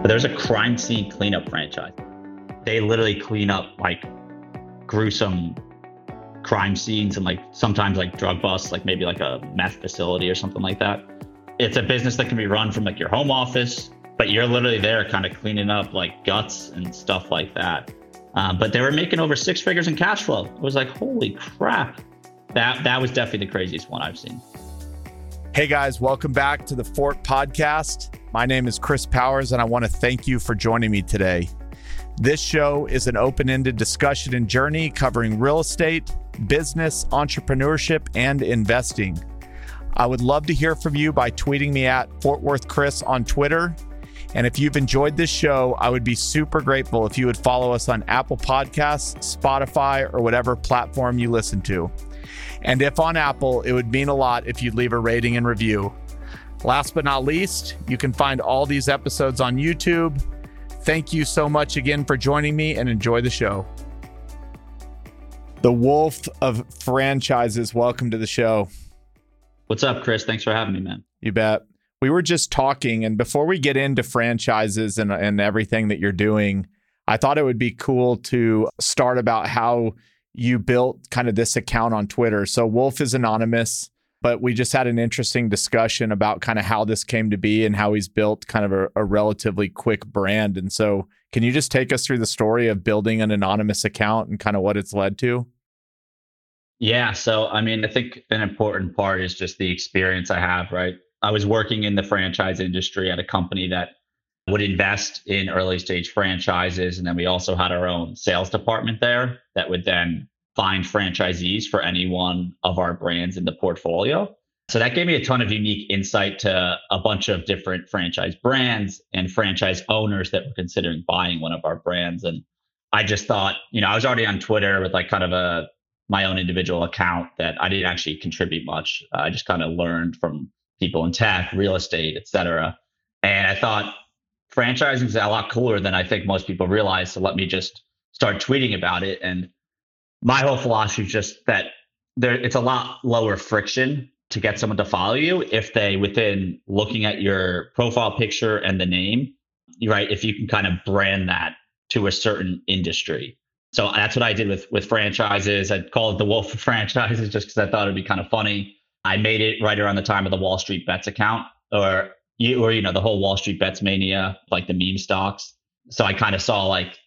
But there's a crime scene cleanup franchise. They literally clean up like gruesome crime scenes and like sometimes like drug busts, like maybe like a meth facility or something like that. It's a business that can be run from like your home office, but you're literally there kind of cleaning up like guts and stuff like that. Um, but they were making over six figures in cash flow. It was like, holy crap. That that was definitely the craziest one I've seen. Hey guys, welcome back to the Fort Podcast. My name is Chris Powers, and I want to thank you for joining me today. This show is an open ended discussion and journey covering real estate, business, entrepreneurship, and investing. I would love to hear from you by tweeting me at Fort Worth Chris on Twitter. And if you've enjoyed this show, I would be super grateful if you would follow us on Apple Podcasts, Spotify, or whatever platform you listen to. And if on Apple, it would mean a lot if you'd leave a rating and review. Last but not least, you can find all these episodes on YouTube. Thank you so much again for joining me and enjoy the show. The Wolf of Franchises, welcome to the show. What's up, Chris? Thanks for having me, man. You bet. We were just talking, and before we get into franchises and, and everything that you're doing, I thought it would be cool to start about how you built kind of this account on Twitter. So Wolf is anonymous, but we just had an interesting discussion about kind of how this came to be and how he's built kind of a, a relatively quick brand. And so, can you just take us through the story of building an anonymous account and kind of what it's led to? Yeah. So, I mean, I think an important part is just the experience I have, right? I was working in the franchise industry at a company that would invest in early stage franchises. And then we also had our own sales department there that would then find franchisees for any one of our brands in the portfolio. So that gave me a ton of unique insight to a bunch of different franchise brands and franchise owners that were considering buying one of our brands. And I just thought, you know, I was already on Twitter with like kind of a my own individual account that I didn't actually contribute much. I just kind of learned from people in tech, real estate, et cetera. And I thought franchising is a lot cooler than I think most people realize. So let me just start tweeting about it. And my whole philosophy is just that there it's a lot lower friction to get someone to follow you if they within looking at your profile picture and the name, right? If you can kind of brand that to a certain industry. So that's what I did with with franchises. I'd call it the Wolf of franchises just because I thought it'd be kind of funny. I made it right around the time of the Wall Street Bets account, or you or you know the whole Wall Street bets mania, like the meme stocks. So I kind of saw like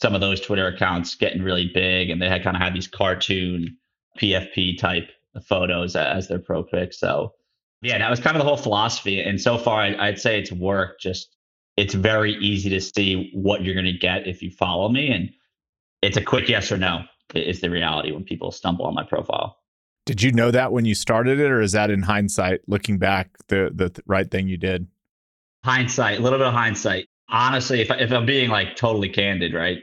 some of those Twitter accounts getting really big, and they had kind of had these cartoon PFP type photos as their pro pics. So yeah, that was kind of the whole philosophy. And so far, I'd say it's worked. Just it's very easy to see what you're going to get if you follow me, and it's a quick yes or no is the reality when people stumble on my profile. Did you know that when you started it, or is that in hindsight, looking back, the the right thing you did? Hindsight, a little bit of hindsight. Honestly, if, if I'm being like totally candid, right,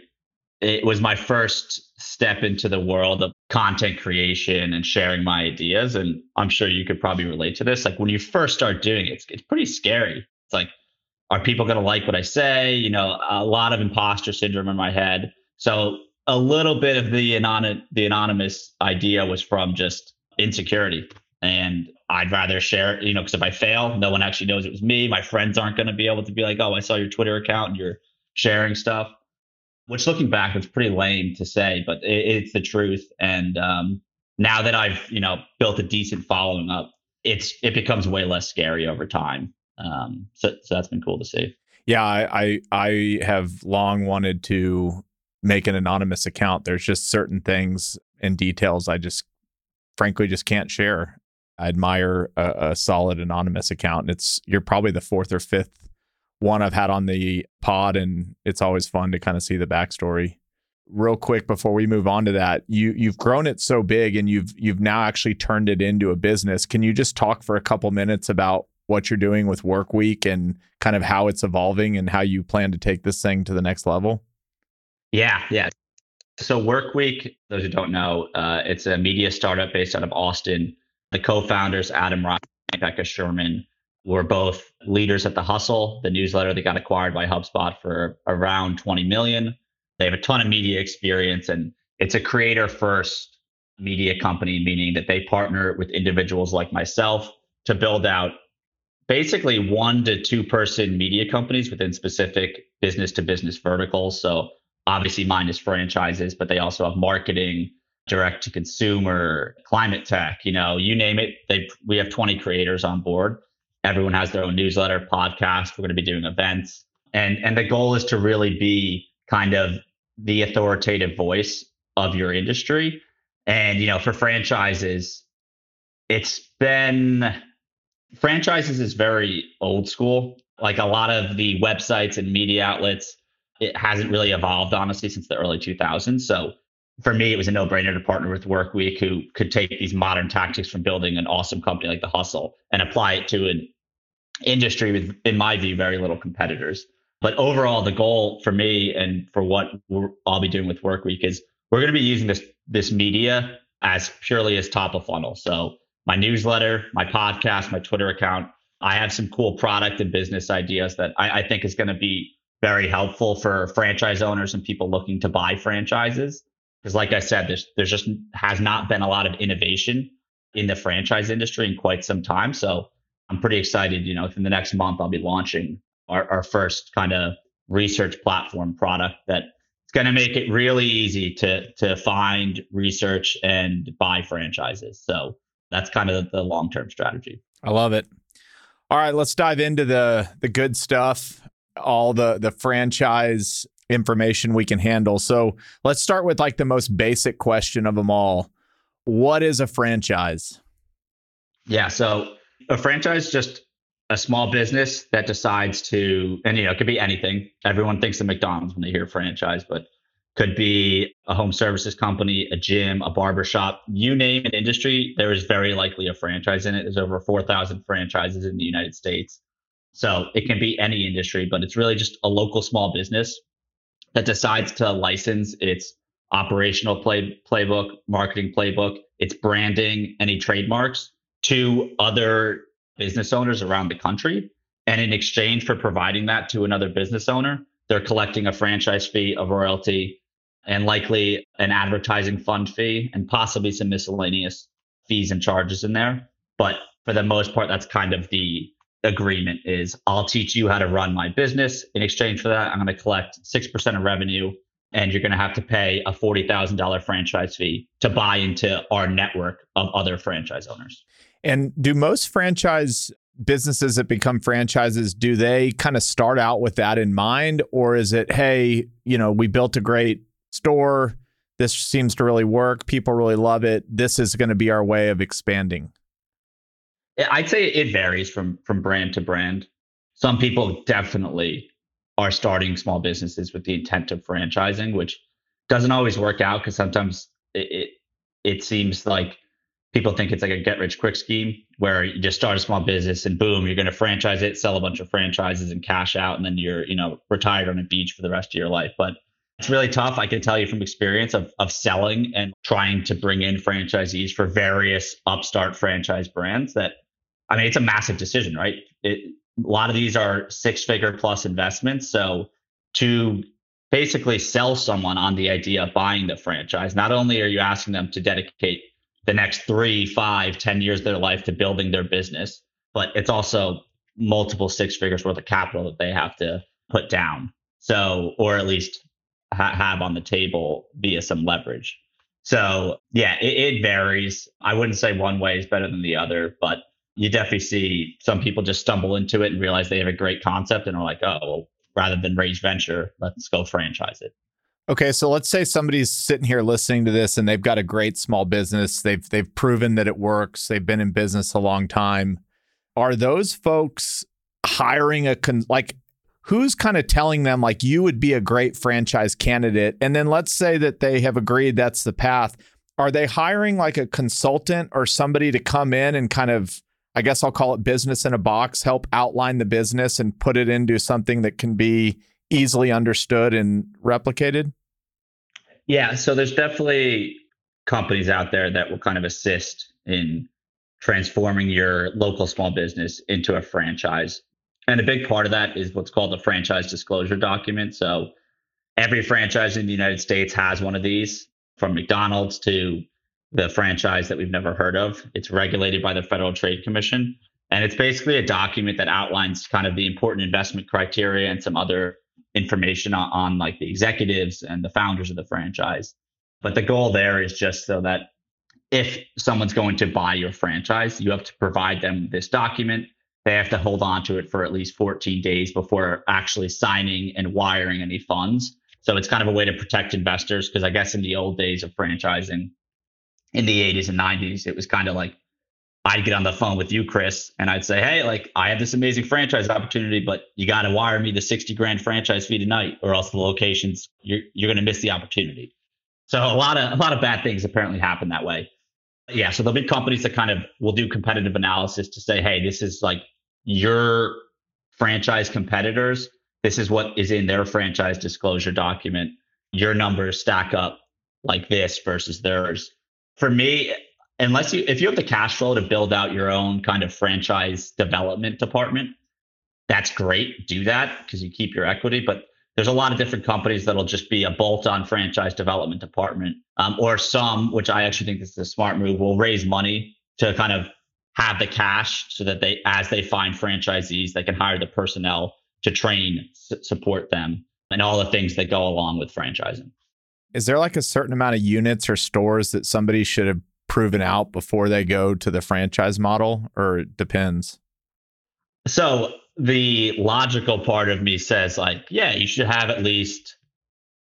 it was my first step into the world of content creation and sharing my ideas. And I'm sure you could probably relate to this. Like when you first start doing it, it's, it's pretty scary. It's like, are people going to like what I say? You know, a lot of imposter syndrome in my head. So a little bit of the anon- the anonymous idea was from just insecurity and I'd rather share it, you know, because if I fail, no one actually knows it was me. My friends aren't going to be able to be like, oh, I saw your Twitter account and you're sharing stuff. Which looking back, it's pretty lame to say, but it, it's the truth. And um, now that I've, you know, built a decent following up, it's it becomes way less scary over time. Um, so, so that's been cool to see. Yeah, I, I I have long wanted to make an anonymous account. There's just certain things and details I just frankly just can't share. I admire a, a, solid anonymous account. It's you're probably the fourth or fifth one I've had on the pod, and it's always fun to kind of see the backstory. Real quick before we move on to that, you you've grown it so big, and you've you've now actually turned it into a business. Can you just talk for a couple minutes about what you're doing with Workweek and kind of how it's evolving and how you plan to take this thing to the next level? Yeah, yeah. So Workweek, those who don't know, uh, it's a media startup based out of Austin. The co-founders, Adam Ryan and Becca Sherman, were both leaders at the Hustle, the newsletter that got acquired by HubSpot for around 20 million. They have a ton of media experience, and it's a creator-first media company, meaning that they partner with individuals like myself to build out basically one to two person media companies within specific business to business verticals. So obviously mine is franchises, but they also have marketing, direct to consumer, climate tech, you know, you name it. They we have 20 creators on board. Everyone has their own newsletter, podcast. We're going to be doing events. And and the goal is to really be kind of the authoritative voice of your industry. And you know, for franchises, it's been franchises is very old school. Like a lot of the websites and media outlets, it hasn't really evolved honestly since the early 2000s. So for me, it was a no-brainer to partner with Workweek, who could take these modern tactics from building an awesome company like The Hustle and apply it to an industry with, in my view, very little competitors. But overall, the goal for me and for what I'll be doing with Workweek is we're going to be using this this media as purely as top of funnel. So my newsletter, my podcast, my Twitter account. I have some cool product and business ideas that I, I think is going to be very helpful for franchise owners and people looking to buy franchises. Because, like I said, there's there's just has not been a lot of innovation in the franchise industry in quite some time. So I'm pretty excited. You know, within the next month, I'll be launching our, our first kind of research platform product that going to make it really easy to to find research and buy franchises. So that's kind of the long term strategy. I love it. All right, let's dive into the the good stuff, all the the franchise information we can handle. So let's start with like the most basic question of them all. What is a franchise? Yeah, so a franchise just a small business that decides to, and you know, it could be anything. Everyone thinks of McDonald's when they hear franchise, but could be a home services company, a gym, a barbershop, you name an industry, there is very likely a franchise in it. There's over 4,000 franchises in the United States. So it can be any industry, but it's really just a local small business that decides to license its operational play, playbook, marketing playbook, its branding, any trademarks to other business owners around the country. And in exchange for providing that to another business owner, they're collecting a franchise fee, a royalty, and likely an advertising fund fee and possibly some miscellaneous fees and charges in there. But for the most part, that's kind of the agreement is I'll teach you how to run my business. In exchange for that, I'm going to collect 6% of revenue and you're going to have to pay a $40,000 franchise fee to buy into our network of other franchise owners. And do most franchise businesses that become franchises do they kind of start out with that in mind or is it hey, you know, we built a great store. This seems to really work. People really love it. This is going to be our way of expanding. I'd say it varies from from brand to brand. Some people definitely are starting small businesses with the intent of franchising, which doesn't always work out because sometimes it, it, it seems like people think it's like a get rich quick scheme where you just start a small business and boom, you're going to franchise it, sell a bunch of franchises and cash out, and then you're you know retired on a beach for the rest of your life. But it's really tough. I can tell you from experience of, of selling and trying to bring in franchisees for various upstart franchise brands that, I mean, it's a massive decision, right? It, a lot of these are six figure plus investments. So to basically sell someone on the idea of buying the franchise, not only are you asking them to dedicate the next three, five, ten years of their life to building their business, but it's also multiple six figures worth of capital that they have to put down. So, or at least ha- have on the table via some leverage. So yeah, it, it varies. I wouldn't say one way is better than the other, but you definitely see some people just stumble into it and realize they have a great concept and are like, oh, well, rather than raise venture, let's go franchise it. Okay, so let's say somebody's sitting here listening to this and they've got a great small business. They've they've proven that it works. They've been in business a long time. Are those folks hiring a con- like who's kind of telling them like you would be a great franchise candidate and then let's say that they have agreed that's the path are they hiring like a consultant or somebody to come in and kind of i guess i'll call it business in a box help outline the business and put it into something that can be easily understood and replicated yeah so there's definitely companies out there that will kind of assist in transforming your local small business into a franchise and a big part of that is what's called the franchise disclosure document. So every franchise in the United States has one of these, from McDonald's to the franchise that we've never heard of. It's regulated by the Federal Trade Commission. And it's basically a document that outlines kind of the important investment criteria and some other information on, on like the executives and the founders of the franchise. But the goal there is just so that if someone's going to buy your franchise, you have to provide them this document. They have to hold on to it for at least 14 days before actually signing and wiring any funds. So it's kind of a way to protect investors because I guess in the old days of franchising in the 80s and 90s, it was kind of like I'd get on the phone with you, Chris, and I'd say, Hey, like I have this amazing franchise opportunity, but you got to wire me the 60 grand franchise fee tonight, or else the locations, you're, you're going to miss the opportunity. So a lot of, a lot of bad things apparently happen that way. Yeah. So there'll be companies that kind of will do competitive analysis to say, Hey, this is like your franchise competitors. This is what is in their franchise disclosure document. Your numbers stack up like this versus theirs. For me, unless you if you have the cash flow to build out your own kind of franchise development department, that's great. Do that because you keep your equity. But there's a lot of different companies that'll just be a bolt-on franchise development department, um, or some, which I actually think this is a smart move, will raise money to kind of have the cash so that they, as they find franchisees, they can hire the personnel to train, s- support them, and all the things that go along with franchising. Is there like a certain amount of units or stores that somebody should have proven out before they go to the franchise model, or it depends? So the logical part of me says, like, yeah, you should have at least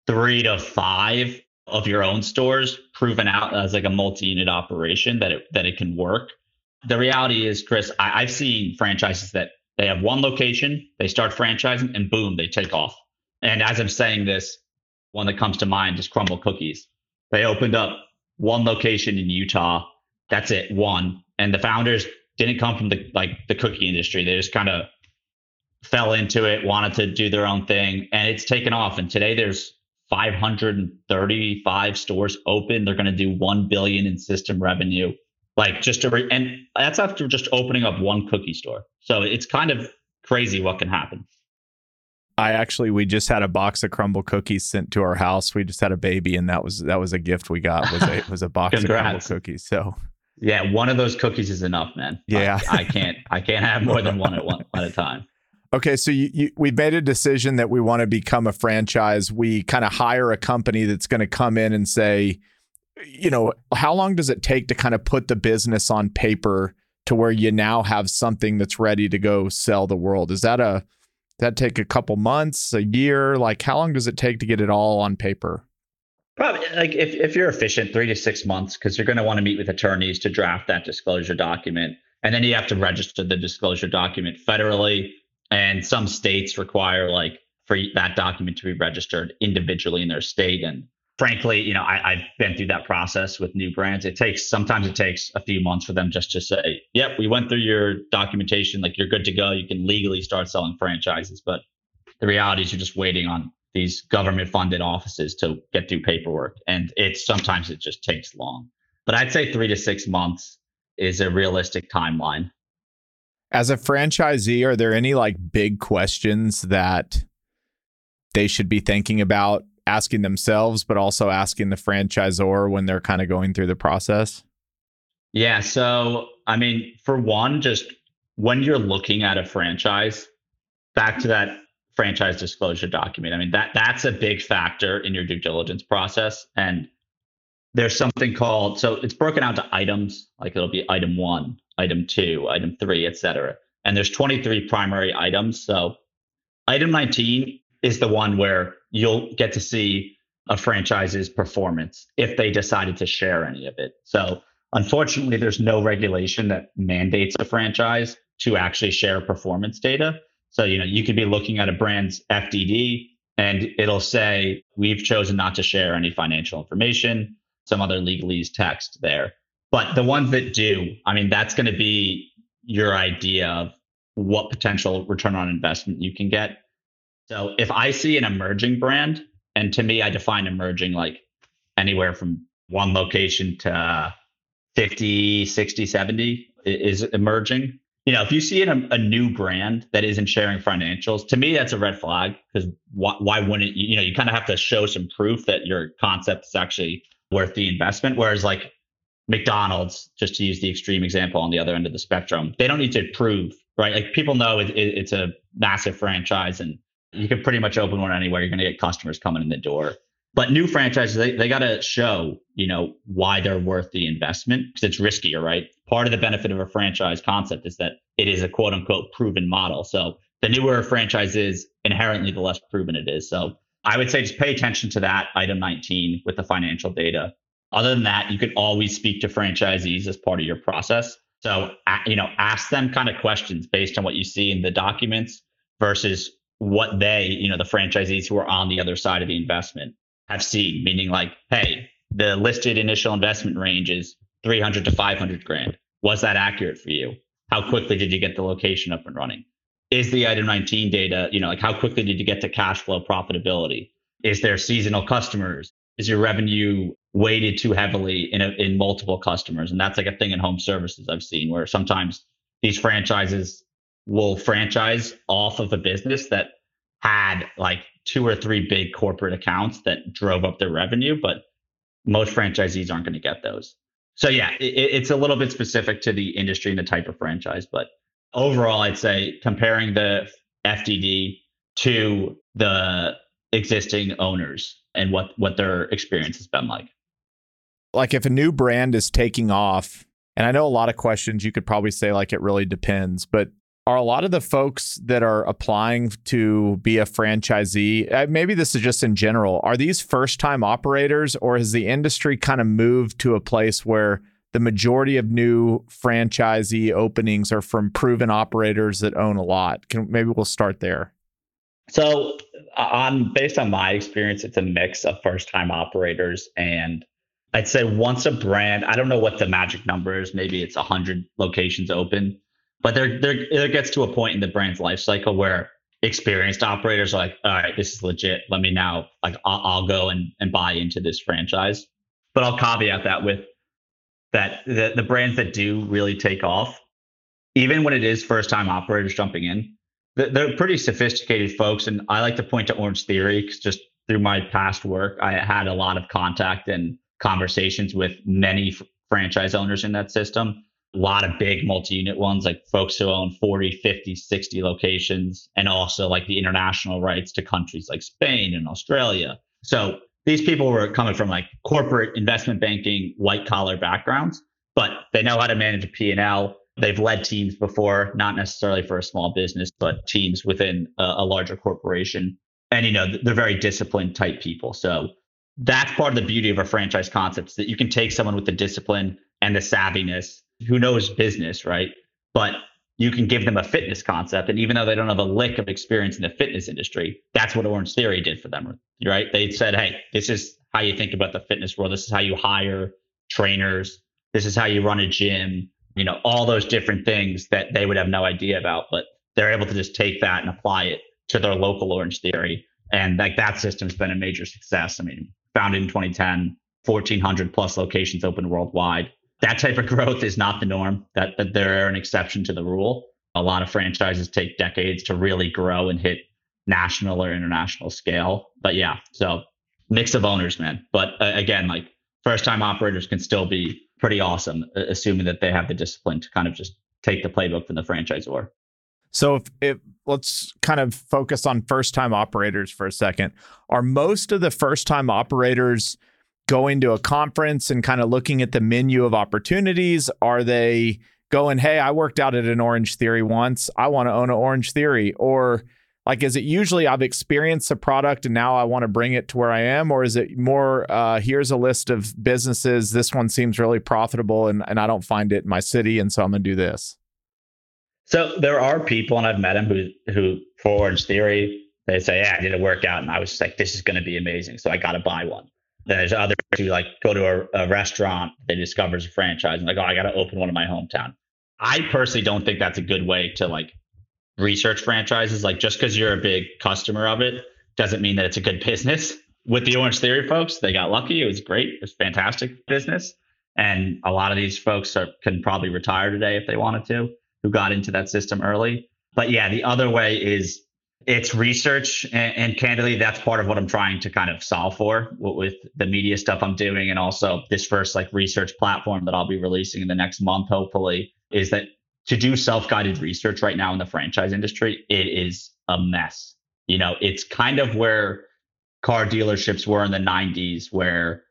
three to five of your own stores proven out as like a multi-unit operation that it that it can work. The reality is, Chris, I, I've seen franchises that they have one location, they start franchising, and boom, they take off. And as I'm saying this, one that comes to mind is Crumbl Cookies. They opened up one location in Utah. That's it, one. And the founders didn't come from the like the cookie industry. They just kind of fell into it, wanted to do their own thing, and it's taken off. And today there's 535 stores open. They're going to do 1 billion in system revenue. Like just to re- and that's after just opening up one cookie store. So it's kind of crazy what can happen. I actually we just had a box of Crumbl cookies sent to our house. We just had a baby, and that was that was a gift we got was a was a box of Crumbl cookies. So yeah, one of those cookies is enough, man. Yeah, I, I can't I can't have more than one at one at a time. Okay, so you, you, we've made a decision that we want to become a franchise. We kind of hire a company that's going to come in and say, you know, how long does it take to kind of put the business on paper to where you now have something that's ready to go sell the world? Is that a that take a couple months, a year? Like how long does it take to get it all on paper? Probably like if, if you're efficient, three to six months, because you're going to want to meet with attorneys to draft that disclosure document. And then you have to register the disclosure document federally. And some states require like for that document to be registered individually in their state. And frankly, you know, I, have been through that process with new brands. It takes sometimes it takes a few months for them just to say, "Yep, we went through your documentation. Like you're good to go. You can legally start selling franchises." But the reality is, you're just waiting on these government funded offices to get through paperwork, and it's sometimes it just takes long. But I'd say three to six months is a realistic timeline. As a franchisee, are there any like big questions that they should be thinking about asking themselves, but also asking the franchisor when they're kind of going through the process? Yeah. So, I mean, for one, just when you're looking at a franchise, back to that franchise disclosure document. I mean, that that's a big factor in your due diligence process. And there's something called so it's broken out to items, like it'll be item one, item two, item three, etc. And there's 23 primary items. So item 19 is the one where you'll get to see a franchise's performance if they decided to share any of it. So unfortunately, there's no regulation that mandates a franchise to actually share performance data. So, you know, you could be looking at a brand's FDD and it'll say, we've chosen not to share any financial information, some other legalese text there. But the ones that do, I mean, that's going to be your idea of what potential return on investment you can get. So if I see an emerging brand, and to me, I define emerging like anywhere from one location to 50, 60, 70 is emerging. You know, if you see a, a new brand that isn't sharing financials, to me, that's a red flag because why, why wouldn't you? You know, you kind of have to show some proof that your concept is actually worth the investment. Whereas, like, McDonald's, just to use the extreme example on the other end of the spectrum, they don't need to prove, right? Like people know it, it, it's a massive franchise and you can pretty much open one anywhere. You're going to get customers coming in the door. But new franchises, they, they got to show, you know, why they're worth the investment because it's riskier, right? Part of the benefit of a franchise concept is that it is a quote unquote proven model. So the newer a franchise is, inherently, the less proven it is. So I would say just pay attention to that item 19 with the financial data. Other than that, you could always speak to franchisees as part of your process. So, you know, ask them kind of questions based on what you see in the documents versus what they, you know, the franchisees who are on the other side of the investment have seen, meaning like, hey, the listed initial investment range is 300 to 500 grand. Was that accurate for you? How quickly did you get the location up and running? Is the item 19 data, you know, like how quickly did you get to cash flow profitability? Is there seasonal customers? Is your revenue weighted too heavily in a, in multiple customers? And that's like a thing in home services I've seen where sometimes these franchises will franchise off of a business that had like two or three big corporate accounts that drove up their revenue, but most franchisees aren't going to get those. So yeah, it, it's a little bit specific to the industry and the type of franchise, but overall, I'd say comparing the FDD to the existing owners and what what their experience has been like. Like if a new brand is taking off, and I know a lot of questions you could probably say like it really depends, but are a lot of the folks that are applying to be a franchisee uh, maybe this is just in general are these first time operators or has the industry kind of moved to a place where the majority of new franchisee openings are from proven operators that own a lot? Can, maybe we'll start there. So on based on my experience it's a mix of first time operators and i'd say once a brand i don't know what the magic number is maybe it's 100 locations open but there, there, it gets to a point in the brand's life cycle where experienced operators are like, all right, this is legit. Let me now, like, I'll, I'll go and, and buy into this franchise. But I'll caveat that with that the, the brands that do really take off, even when it is first time operators jumping in, they're pretty sophisticated folks. And I like to point to Orangetheory because just through my past work, I had a lot of contact and conversations with many f- franchise owners in that system a lot of big multi-unit ones like folks who own 40 50 60 locations and also like the international rights to countries like spain and australia. So these people were coming from like corporate investment banking white collar backgrounds but they know how to manage a p&l they've led teams before not necessarily for a small business but teams within a, a larger corporation. And you know they're very disciplined type people. So that's part of the beauty of a franchise concept is that you can take someone with the discipline and the savviness who knows business, right? But you can give them a fitness concept. And even though they don't have a lick of experience in the fitness industry, that's what Orangetheory did for them, right? They said, hey, this is how you think about the fitness world. This is how you hire trainers. This is how you run a gym, you know, all those different things that they would have no idea about. But they're able to just take that and apply it to their local Orangetheory. And like that system's been a major success. I mean, founded in 2010, 1,400 plus locations open worldwide that type of growth is not the norm. That, that they're an exception to the rule. A lot of franchises take decades to really grow and hit national or international scale. But yeah, so mix of owners, man. But uh, again, like first time operators can still be pretty awesome, assuming that they have the discipline to kind of just take the playbook from the franchisor. So if, if let's kind of focus on first time operators for a second. Are most of the first time operators going to a conference and kind of looking at the menu of opportunities? Are they going, hey, I worked out at an Orangetheory once. I want to own an Orangetheory? Or like, is it usually I've experienced a product and now I want to bring it to where I am? Or is it more, uh, here's a list of businesses. This one seems really profitable and, and I don't find it in my city. And so I'm going to do this. So there are people, and I've met them who, who for Orangetheory, they say, yeah, I did a workout and I was like, this is going to be amazing. So I got to buy one. There's others who like go to a, a restaurant they discover a franchise and like, oh, I got to open one in my hometown. I personally don't think that's a good way to like research franchises. Like just because you're a big customer of it doesn't mean that it's a good business. With the Orangetheory folks, they got lucky. It was great. It was fantastic business. And a lot of these folks are, can probably retire today if they wanted to, who got into that system early. But yeah, the other way is It's research, and, and, candidly, that's part of what I'm trying to kind of solve for with the media stuff I'm doing, and also this first like research platform that I'll be releasing in the next month, hopefully, is that to do self-guided research right now in the franchise industry, it is a mess. You know, it's kind of where car dealerships were in the 90s, where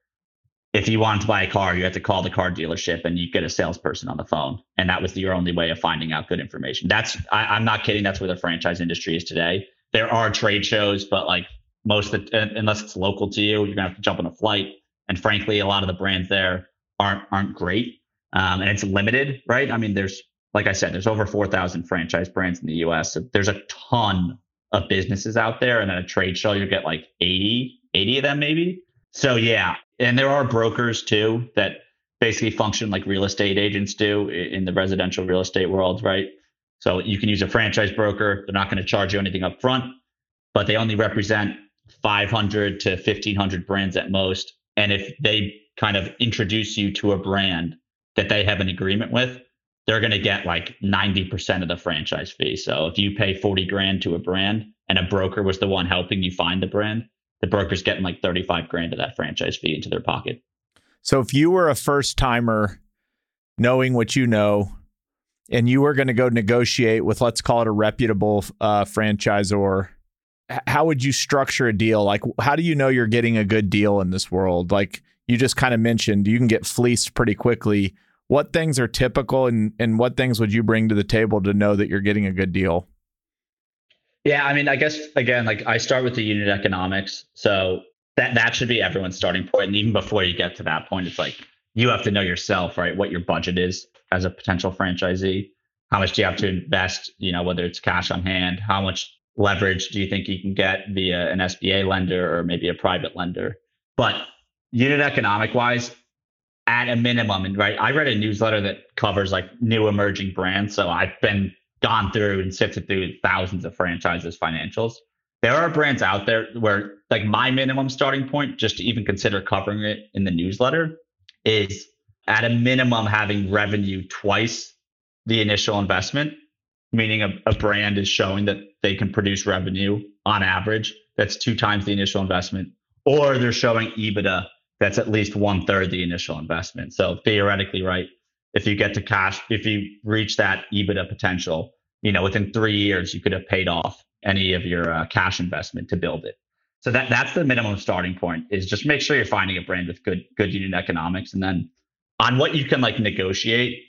if you wanted to buy a car, you had to call the car dealership and you get a salesperson on the phone. And that was your only way of finding out good information. That's, I, am not kidding. That's where the franchise industry is today. There are trade shows, but like most, the, unless it's local to you, you're going to have to jump on a flight. And frankly, a lot of the brands there aren't, aren't great. Um, and it's limited, right? I mean, there's, like I said, there's over 4,000 franchise brands in the US. So there's a ton of businesses out there. And at a trade show, you get like 80, 80 of them maybe. So yeah, and there are brokers too that basically function like real estate agents do in the residential real estate world, right? So you can use a franchise broker. They're not going to charge you anything up front, but they only represent 500 to 1500 brands at most. And if they kind of introduce you to a brand that they have an agreement with, they're going to get like 90% of the franchise fee. So if you pay 40 grand to a brand and a broker was the one helping you find the brand, the broker's getting like 35 grand of that franchise fee into their pocket. So if you were a first timer knowing what you know and you were going to go negotiate with let's call it a reputable uh, franchisor how would you structure a deal? Like how do you know you're getting a good deal in this world? Like you just kind of mentioned you can get fleeced pretty quickly. What things are typical and and what things would you bring to the table to know that you're getting a good deal yeah, I mean, I guess again, like I start with the unit economics. So that that should be everyone's starting point. And even before you get to that point, it's like you have to know yourself, right? What your budget is as a potential franchisee. How much do you have to invest? You know, whether it's cash on hand, how much leverage do you think you can get via an SBA lender or maybe a private lender? But unit economic wise, at a minimum, and right, I read a newsletter that covers like new emerging brands. So I've been gone through and sifted through thousands of franchises financials. There are brands out there where like my minimum starting point, just to even consider covering it in the newsletter, is at a minimum having revenue twice the initial investment, meaning a, a brand is showing that they can produce revenue on average that's two times the initial investment, or they're showing EBITDA that's at least one third the initial investment. So theoretically, right, if you get to cash, if you reach that EBITDA potential, you know, within three years, you could have paid off any of your uh, cash investment to build it. So that that's the minimum starting point is just make sure you're finding a brand with good good unit economics, and then on what you can like negotiate,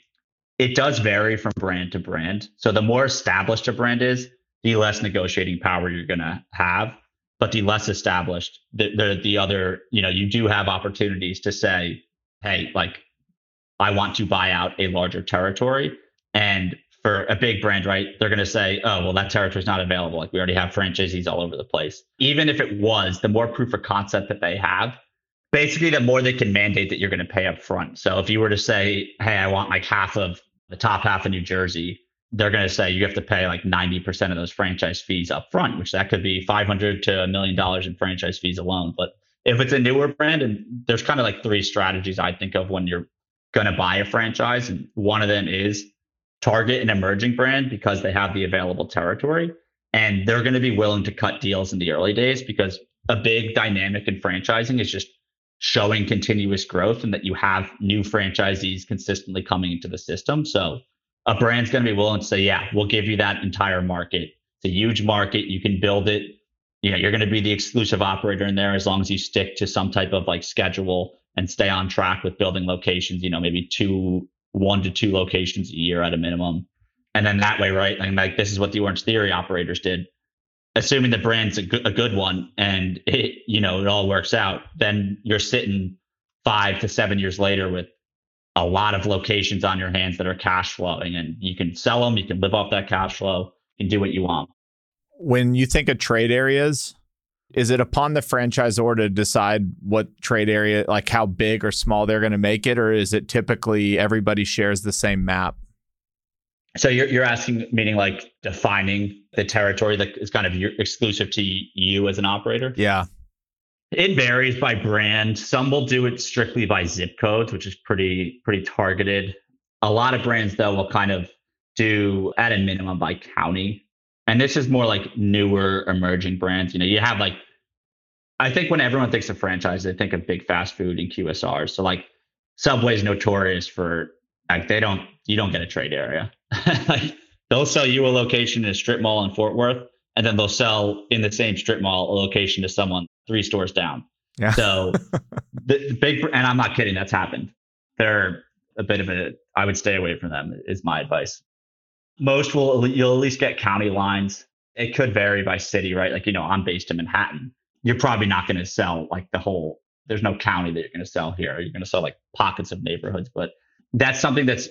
it does vary from brand to brand. So the more established a brand is, the less negotiating power you're gonna have. But the less established, the the, the other, you know, you do have opportunities to say, hey, like I want to buy out a larger territory. And for a big brand, right, they're going to say, oh, well, that territory is not available. Like we already have franchisees all over the place. Even if it was, the more proof of concept that they have, basically, the more they can mandate that you're going to pay up front. So if you were to say, hey, I want like half of the top half of New Jersey, they're going to say you have to pay like 90% of those franchise fees up front, which that could be 500 to a million dollars in franchise fees alone. But if it's a newer brand, and there's kind of like three strategies I think of when you're going to buy a franchise. And one of them is target an emerging brand because they have the available territory. And they're going to be willing to cut deals in the early days because a big dynamic in franchising is just showing continuous growth and that you have new franchisees consistently coming into the system. So a brand's going to be willing to say, yeah, we'll give you that entire market. It's a huge market. You can build it. You know, you're going to be the exclusive operator in there as long as you stick to some type of like schedule and stay on track with building locations, you know, maybe two, one to two locations a year at a minimum. And then that way, right? And like this is what the Orangetheory operators did. Assuming the brand's a good, a good one and it, you know, it all works out, then you're sitting five to seven years later with a lot of locations on your hands that are cash flowing and you can sell them, you can live off that cash flow, you can do what you want. When you think of trade areas, is it upon the franchisor to decide what trade area, like how big or small they're going to make it, or is it typically everybody shares the same map? So you're you're asking, meaning like defining the territory that is kind of exclusive to you as an operator. Yeah, it varies by brand. Some will do it strictly by zip codes, which is pretty pretty targeted. A lot of brands though will kind of do at a minimum by county. and this is more like newer emerging brands. You know, you have like, I think when everyone thinks of franchise, they think of big fast food and QSRs. So like Subway's notorious for like they don't you don't get a trade area. like they'll sell you a location in a strip mall in Fort Worth, and then they'll sell in the same strip mall a location to someone three stores down. Yeah. So the, the big and I'm not kidding, that's happened. They're a bit of a I would stay away from them is my advice. Most will you'll at least get county lines. It could vary by city, right? Like, you know, I'm based in Manhattan. You're probably not going to sell like the whole there's no county that you're going to sell here. You're going to sell like pockets of neighborhoods, but that's something that's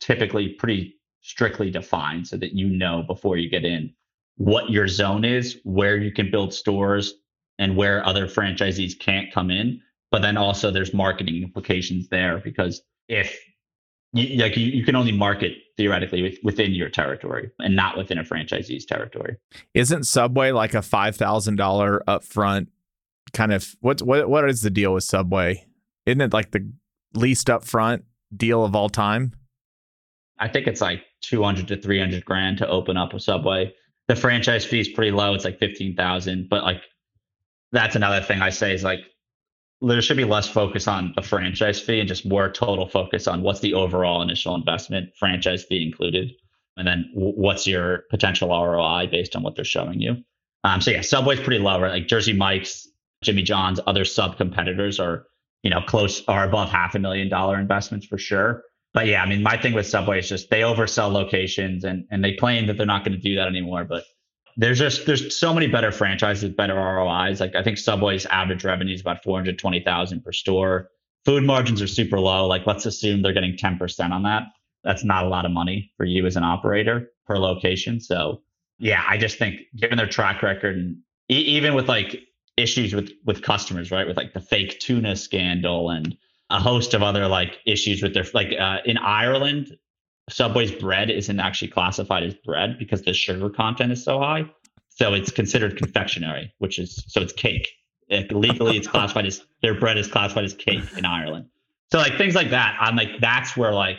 typically pretty strictly defined so that you know before you get in what your zone is, where you can build stores, and where other franchisees can't come in. But then also there's marketing implications there because if you, like you, you can only market theoretically with, within your territory and not within a franchisee's territory. Isn't Subway like a five thousand dollar upfront kind of what what what is the deal with Subway? Isn't it like the least upfront deal of all time? I think it's like 200 to 300 grand to open up a Subway. The franchise fee is pretty low. It's like 15,000, but like that's another thing I say is like there should be less focus on the franchise fee and just more total focus on what's the overall initial investment, franchise fee included, and then what's your potential ROI based on what they're showing you. Um, so yeah, Subway's pretty low, right? Like Jersey Mike's, Jimmy John's, other sub competitors are you know, close or above half a million dollar investments for sure. But yeah, I mean, my thing with Subway is just they oversell locations and and they claim that they're not going to do that anymore. But there's just there's so many better franchises, better ROIs. Like I think Subway's average revenue is about four hundred twenty thousand per store. Food margins are super low. Like let's assume they're getting ten percent on that. That's not a lot of money for you as an operator per location. So yeah, I just think given their track record and e- even with like issues with with customers, right? With like the fake tuna scandal and a host of other like issues with their like uh, in Ireland, Subway's bread isn't actually classified as bread because the sugar content is so high. So it's considered confectionery, which is so it's cake. It, legally, it's classified as their bread is classified as cake in Ireland. So like things like that, I'm like that's where like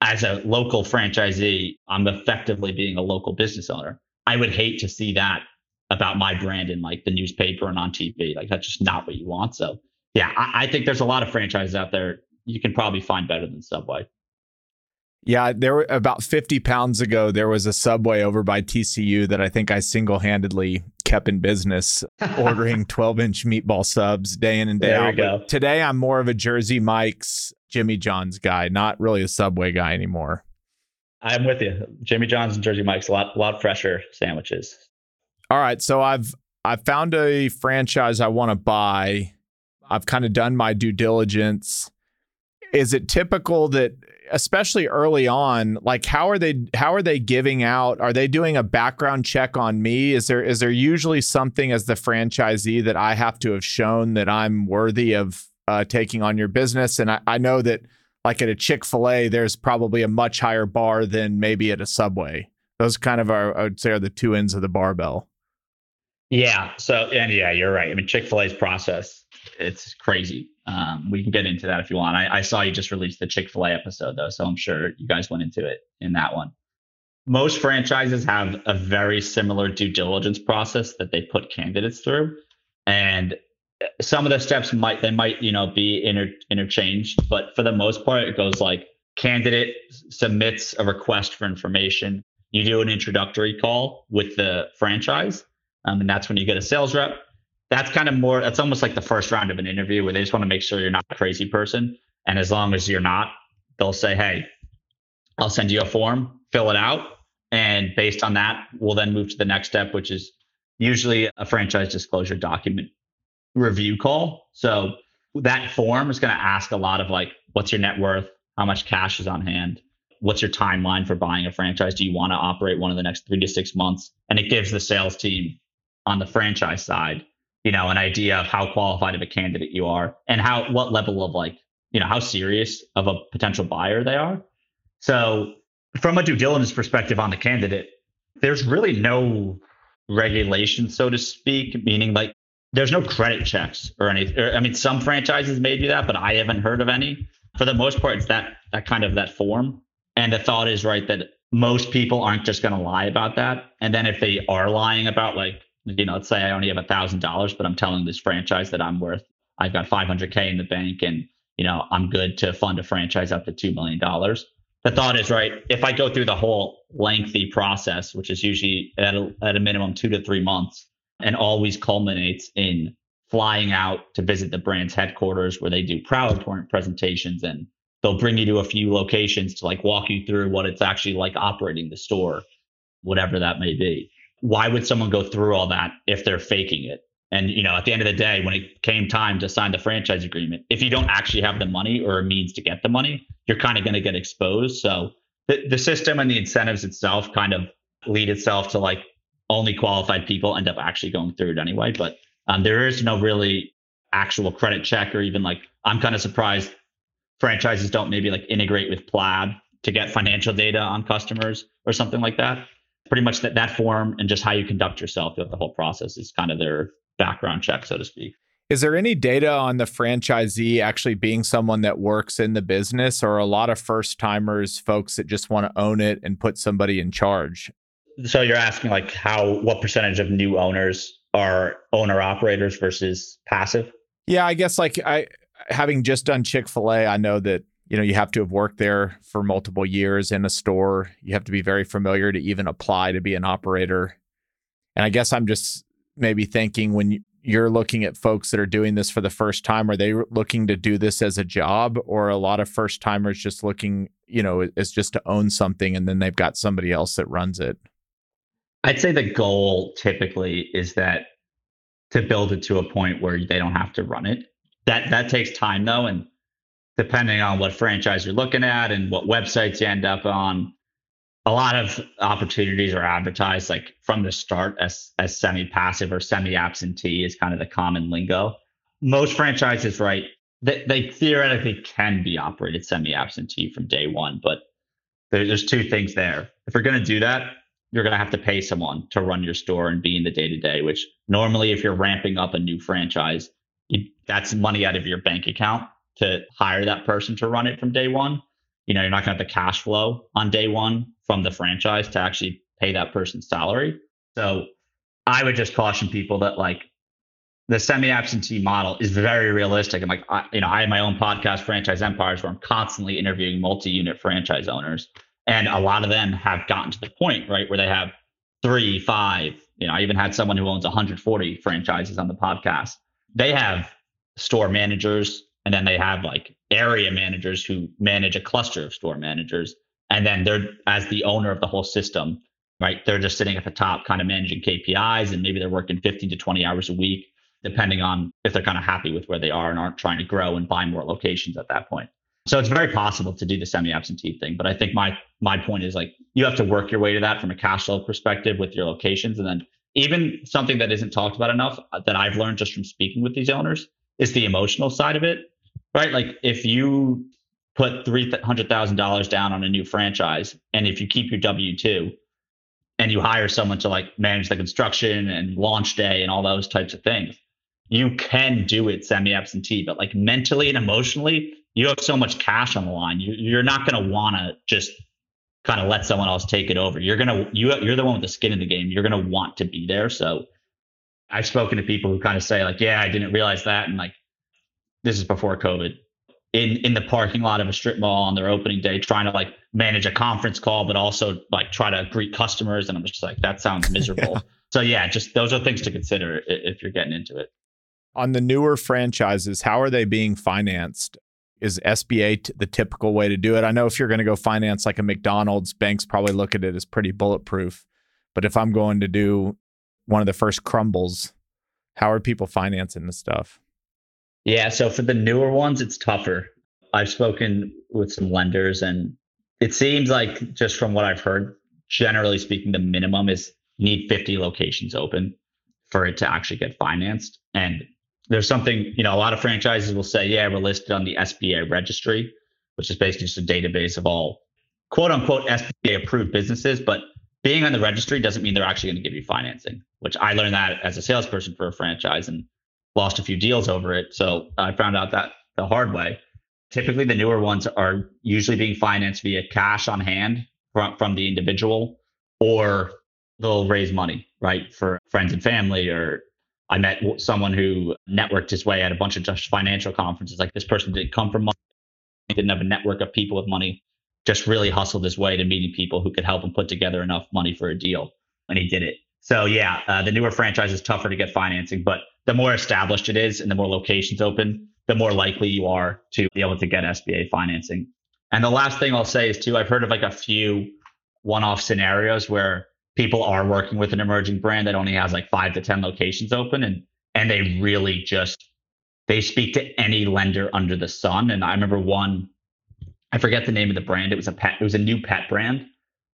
as a local franchisee, I'm effectively being a local business owner. I would hate to see that about my brand in like the newspaper and on TV. Like that's just not what you want. So yeah, I, I think there's a lot of franchises out there you can probably find better than Subway. Yeah, there were about 50 pounds ago, there was a Subway over by TCU that I think I single handedly kept in business, ordering 12 inch meatball subs day in and day there out. Today, I'm more of a Jersey Mike's, Jimmy John's guy, not really a Subway guy anymore. I'm with you. Jimmy John's and Jersey Mike's, a lot, a lot fresher sandwiches. All right, so I've I've found a franchise I want to buy. I've kind of done my due diligence. Is it typical that especially early on like how are they how are they giving out are they doing a background check on me is there is there usually something as the franchisee that i have to have shown that i'm worthy of uh, taking on your business and I, I know that like at a chick-fil-a there's probably a much higher bar than maybe at a subway those kind of are i would say are the two ends of the barbell yeah. So, and yeah, you're right. I mean, Chick fil A's process, it's crazy. Um, we can get into that if you want. I, I saw you just released the Chick fil A episode, though. So I'm sure you guys went into it in that one. Most franchises have a very similar due diligence process that they put candidates through. And some of the steps might, they might, you know, be inter, interchanged. But for the most part, it goes like candidate submits a request for information. You do an introductory call with the franchise um, and that's when you get a sales rep. That's kind of more, that's almost like the first round of an interview where they just want to make sure you're not a crazy person. And as long as you're not, they'll say, hey, I'll send you a form, fill it out. And based on that, we'll then move to the next step, which is usually a franchise disclosure document review call. So that form is going to ask a lot of like, what's your net worth? How much cash is on hand? What's your timeline for buying a franchise? Do you want to operate one of the next three to six months? And it gives the sales team on the franchise side, you know, an idea of how qualified of a candidate you are and how what level of like, you know, how serious of a potential buyer they are. So from a due diligence perspective on the candidate, there's really no regulation, so to speak, meaning like there's no credit checks or anything. I mean, some franchises may do that, but I haven't heard of any. For the most part, it's that that kind of that form. And the thought is right that most people aren't just going to lie about that. And then if they are lying about like, you know, let's say I only have a thousand dollars, but I'm telling this franchise that I'm worth, I've got 500K in the bank and, you know, I'm good to fund a franchise up to $2 million. The thought is, right, if I go through the whole lengthy process, which is usually at a, at a minimum two to three months, and always culminates in flying out to visit the brand's headquarters where they do PowerPoint presentations and they'll bring you to a few locations to like walk you through what it's actually like operating the store, whatever that may be. Why would someone go through all that if they're faking it? And you know, at the end of the day, when it came time to sign the franchise agreement, if you don't actually have the money or a means to get the money, you're kind of going to get exposed. So the, the system and the incentives itself kind of lead itself to like only qualified people end up actually going through it anyway. But um, there is no really actual credit check or even like I'm kind of surprised franchises don't maybe like integrate with Plaid to get financial data on customers or something like that. Pretty much that that form and just how you conduct yourself throughout the whole process is kind of their background check, so to speak. Is there any data on the franchisee actually being someone that works in the business or a lot of first timers, folks that just want to own it and put somebody in charge? So you're asking like how what percentage of new owners are owner operators versus passive? Yeah, I guess like I having just done Chick-fil-A, I know that you know you have to have worked there for multiple years in a store. You have to be very familiar to even apply to be an operator. And I guess I'm just maybe thinking when you're looking at folks that are doing this for the first time, are they looking to do this as a job or a lot of first timers just looking, you know, as just to own something and then they've got somebody else that runs it? I'd say the goal typically is that to build it to a point where they don't have to run it. That that takes time though, and depending on what franchise you're looking at and what websites you end up on, a lot of opportunities are advertised like from the start as as semi-passive or semi-absentee is kind of the common lingo. Most franchises, right, they, they theoretically can be operated semi-absentee from day one, but there, there's two things there. If you're going to do that, you're going to have to pay someone to run your store and be in the day to day, which normally, if you're ramping up a new franchise, you, that's money out of your bank account to hire that person to run it from day one. You know, you're not going to have the cash flow on day one from the franchise to actually pay that person's salary. So I would just caution people that like the semi-absentee model is very realistic. And like, I, you know, I have my own podcast, Franchise Empires, where I'm constantly interviewing multi-unit franchise owners and a lot of them have gotten to the point, right, where they have three, five. You know, I even had someone who owns 140 franchises on the podcast. They have store managers, and then they have like area managers who manage a cluster of store managers. And then they're, as the owner of the whole system, right, they're just sitting at the top, kind of managing KPIs, and maybe they're working 15 to 20 hours a week, depending on if they're kind of happy with where they are and aren't trying to grow and buy more locations at that point. So it's very possible to do the semi-absentee thing, but I think my my point is like you have to work your way to that from a cash flow perspective with your locations, and then even something that isn't talked about enough uh, that I've learned just from speaking with these owners is the emotional side of it, right? Like if you put three hundred thousand dollars down on a new franchise, and if you keep your W two, and you hire someone to like manage the construction and launch day and all those types of things, you can do it semi-absentee, but like mentally and emotionally, you have so much cash on the line. You, you're not going to want to just kind of let someone else take it over. You're gonna you you're the one with the skin in the game. You're gonna want to be there. So I've spoken to people who kind of say like, yeah, I didn't realize that, and like this is before COVID. In in the parking lot of a strip mall on their opening day, trying to like manage a conference call, but also like try to greet customers, and I'm just like, that sounds miserable. yeah. So yeah, just those are things to consider if you're getting into it. On the newer franchises, how are they being financed? is SBA t- the typical way to do it? I know if you're going to go finance like a McDonald's, banks probably look at it as pretty bulletproof. But if I'm going to do one of the first Crumbls, how are people financing this stuff? Yeah, so for the newer ones, it's tougher. I've spoken with some lenders, and it seems like just from what I've heard, generally speaking, the minimum is need 50 locations open for it to actually get financed. And there's something, you know, a lot of franchises will say, yeah, we're listed on the SBA registry, which is basically just a database of all quote unquote SBA approved businesses. But being on the registry doesn't mean they're actually going to give you financing, which I learned that as a salesperson for a franchise and lost a few deals over it. So I found out that the hard way. Typically, the newer ones are usually being financed via cash on hand from, from the individual or they'll raise money, right, for friends and family. Or I met someone who networked his way at a bunch of just financial conferences. Like this person didn't come from money, didn't have a network of people with money, just really hustled his way to meeting people who could help him put together enough money for a deal. And he did it. So yeah, uh, the newer franchise is tougher to get financing, but the more established it is and the more locations open, the more likely you are to be able to get SBA financing. And the last thing I'll say is too, I've heard of like a few one-off scenarios where people are working with an emerging brand that only has like five to 10 locations open and, and they really just, they speak to any lender under the sun. And I remember one, I forget the name of the brand. It was a pet, it was a new pet brand.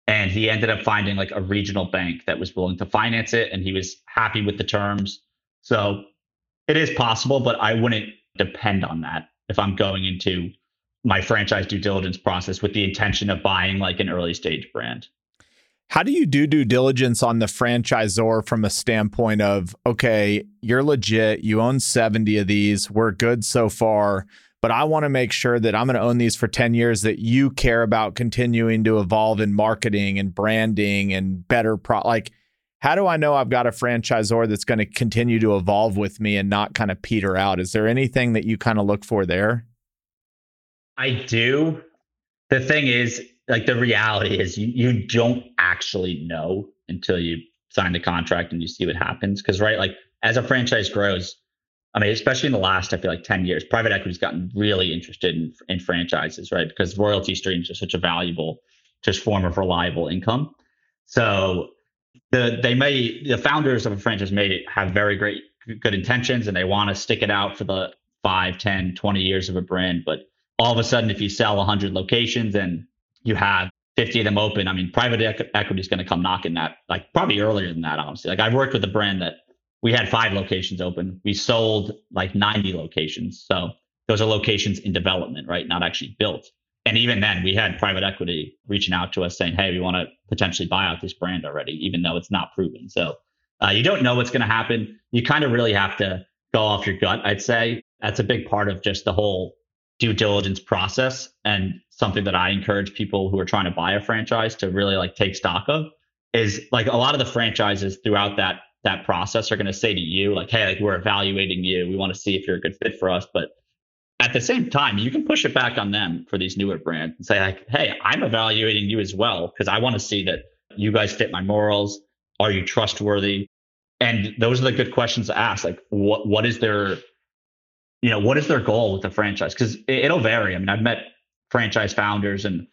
And he ended up finding like a regional bank that was willing to finance it. And he was happy with the terms. So it is possible, but I wouldn't depend on that if I'm going into my franchise due diligence process with the intention of buying like an early stage brand. How do you do due diligence on the franchisor from a standpoint of, okay, you're legit, you own 70 of these, we're good so far, but I want to make sure that I'm going to own these for 10 years, that you care about continuing to evolve in marketing and branding and better pro like how do I know I've got a franchisor that's going to continue to evolve with me and not kind of peter out? Is there anything that you kind of look for there? I do. The thing is, like the reality is you, you don't actually know until you sign the contract and you see what happens. Cause right, like as a franchise grows, I mean, especially in the last, I feel like 10 years, private equity's gotten really interested in, in franchises, right? Because royalty streams are such a valuable just form of reliable income. So the they may the founders of a franchise may have very great good intentions and they want to stick it out for the 5 10 20 years of a brand but all of a sudden if you sell 100 locations and you have 50 of them open i mean private equity is going to come knocking that like probably earlier than that honestly. Like i've worked with a brand that we had five locations open. We sold like 90 locations. So those are locations in development right? Not actually built and even then we had private equity reaching out to us saying hey we want to potentially buy out this brand already even though it's not proven. So uh, you don't know what's going to happen. You kind of really have to go off your gut i'd say. That's a big part of just the whole due diligence process and something that i encourage people who are trying to buy a franchise to really like take stock of is like a lot of the franchises throughout that that process are going to say to you like hey like we're evaluating you. We want to see if you're a good fit for us. But at the same time, you can push it back on them for these newer brands and say, like, hey, I'm evaluating you as well because I want to see that you guys fit my morals. Are you trustworthy? And those are the good questions to ask. Like, what what is their, you know, what is their goal with the franchise? Because it, will vary. I mean, I've met franchise founders, and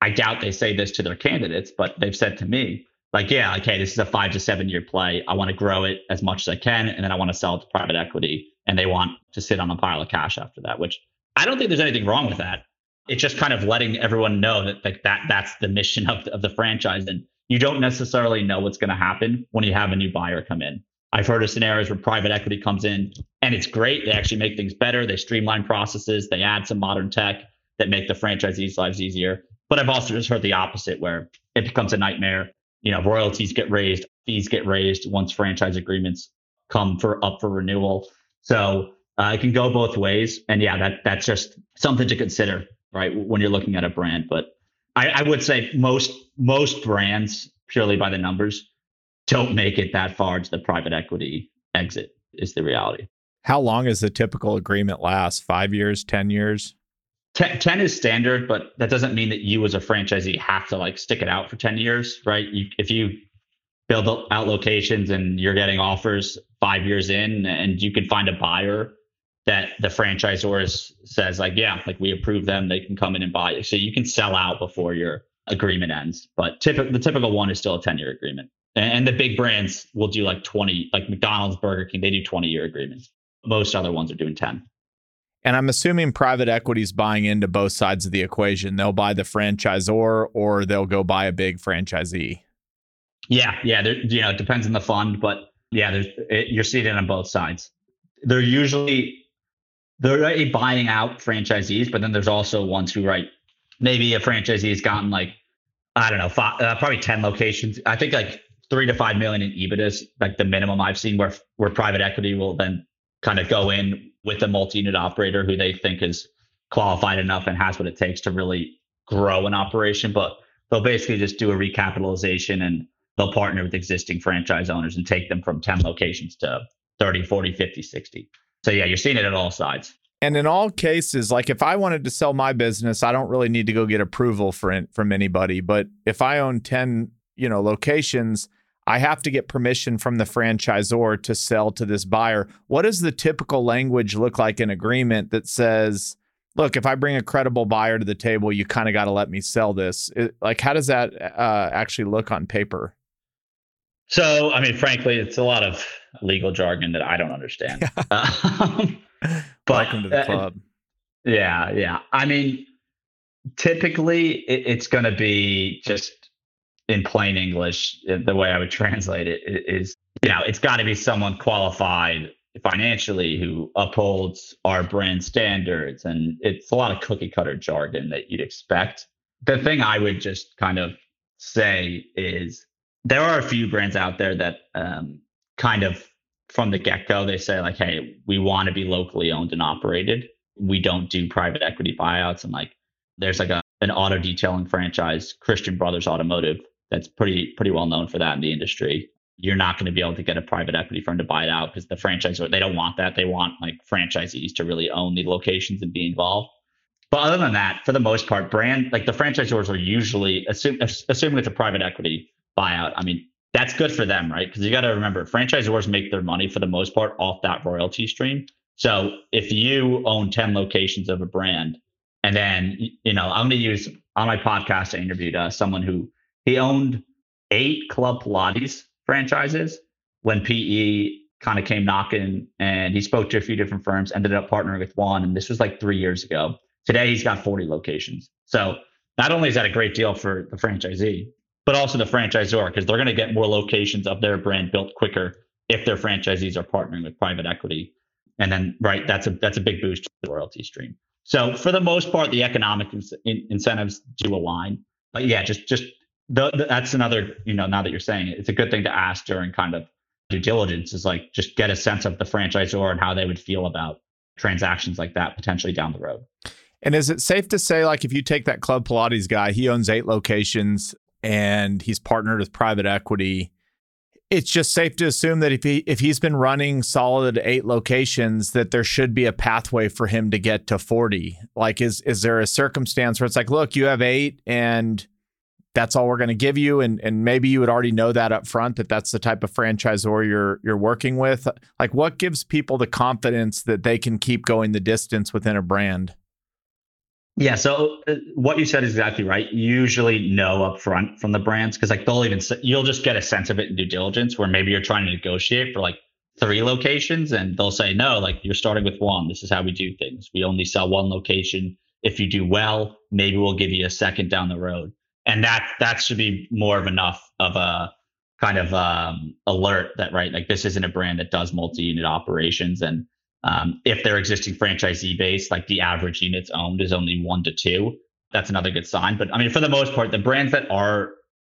I doubt they say this to their candidates, but they've said to me, like, yeah, okay, this is a five to seven year play. I want to grow it as much as I can, and then I want to sell it to private equity and they want to sit on a pile of cash after that, which I don't think there's anything wrong with that. It's just kind of letting everyone know that like that that's the mission of, of the franchise. And you don't necessarily know what's going to happen when you have a new buyer come in. I've heard of scenarios where private equity comes in and it's great. They actually make things better. They streamline processes. They add some modern tech that make the franchisees' lives easier. But I've also just heard the opposite where it becomes a nightmare. You know, royalties get raised, fees get raised once franchise agreements come for up for renewal. So uh, it can go both ways, and yeah, that that's just something to consider, right, when you're looking at a brand. But I, I would say most most brands, purely by the numbers, don't make it that far to the private equity exit. Is the reality. How long is the typical agreement last? Five years, ten years? 10, 10, is standard, but that doesn't mean that you as a franchisee have to like stick it out for 10 years, right? You, if you build out locations and you're getting offers five years in and you can find a buyer that the franchisor is, says like yeah like we approve them they can come in and buy so you can sell out before your agreement ends but typical the typical one is still a 10 year agreement and, and the big brands will do like 20 like mcdonald's burger king they do 20 year agreements most other ones are doing 10 and I'm assuming private equity is buying into both sides of the equation. They'll buy the franchisor or they'll go buy a big franchisee. Yeah, yeah. There, you know, it depends on the fund, but yeah, there's it, you're seeing it on both sides. They're usually they're buying out franchisees, but then there's also ones who right maybe a franchisee has gotten like I don't know, five, uh, probably ten locations. I think like three to five million in EBITDA is like the minimum I've seen where where private equity will then kind of go in with a multi-unit operator who they think is qualified enough and has what it takes to really grow an operation. But they'll basically just do a recapitalization and they'll partner with existing franchise owners and take them from 10 locations to 30, 40, 50, 60. So yeah, you're seeing it at all sides. And in all cases, like if I wanted to sell my business, I don't really need to go get approval for from anybody. But if I own 10, you know, locations, I have to get permission from the franchisor to sell to this buyer. What does the typical language look like in agreement that says, look, if I bring a credible buyer to the table, you kind of got to let me sell this? It, like, how does that uh, actually look on paper? So, I mean, frankly, it's a lot of legal jargon that I don't understand. um, but, Welcome to the uh, club. Uh, yeah, yeah. I mean, typically it, it's going to be just in plain English. Uh, the way I would translate it is, you know, it's got to be someone qualified financially who upholds our brand standards, and it's a lot of cookie cutter jargon that you'd expect. The thing I would just kind of say is there are a few brands out there that um, kind of from the get go, they say like, "Hey, we want to be locally owned and operated. We don't do private equity buyouts." And like, there's like a an auto detailing franchise, Christian Brothers Automotive, that's pretty pretty well known for that in the industry. You're not going to be able to get a private equity firm to buy it out because the franchisor they don't want that. They want like franchisees to really own the locations and be involved. But other than that, for the most part, brand like the franchisors are usually assume, assuming it's a private equity buyout. I mean, that's good for them, right? Because you got to remember, franchisors make their money for the most part off that royalty stream. So if you own 10 locations of a brand, and then, you know, I'm going to use on my podcast, I interviewed uh, someone who he owned eight Club Pilates franchises when PE kind of came knocking and he spoke to a few different firms, ended up partnering with one. And this was like three years ago. Today, he's got 40 locations. So not only is that a great deal for the franchisee, but also the franchisor because they're going to get more locations of their brand built quicker if their franchisees are partnering with private equity. And then, right, that's a that's a big boost to the royalty stream. So for the most part, the economic in- incentives do align. But yeah, just just the, the, that's another you know now that you're saying it, it's a good thing to ask during kind of due diligence is like just get a sense of the franchisor and how they would feel about transactions like that potentially down the road. And is it safe to say, like, if you take that Club Pilates guy, he owns eight locations and he's partnered with private equity. It's just safe to assume that if he if he's been running solid eight locations, that there should be a pathway for him to get to 40. Like, is is there a circumstance where it's like, look, you have eight and that's all we're going to give you and and maybe you would already know that up front that that's the type of franchisor you're you're working with like what gives people the confidence that they can keep going the distance within a brand yeah. So uh, what you said is exactly right. Usually know up front from the brands because like they'll even you'll just get a sense of it in due diligence where maybe you're trying to negotiate for like three locations and they'll say no, like you're starting with one. This is how we do things. We only sell one location. If you do well, maybe we'll give you a second down the road. And that that should be more of enough of a kind of um, alert that right like this isn't a brand that does multi-unit operations and um, if their existing franchisee base, like the average units owned is only one to two, that's another good sign. But I mean, for the most part, the brands that are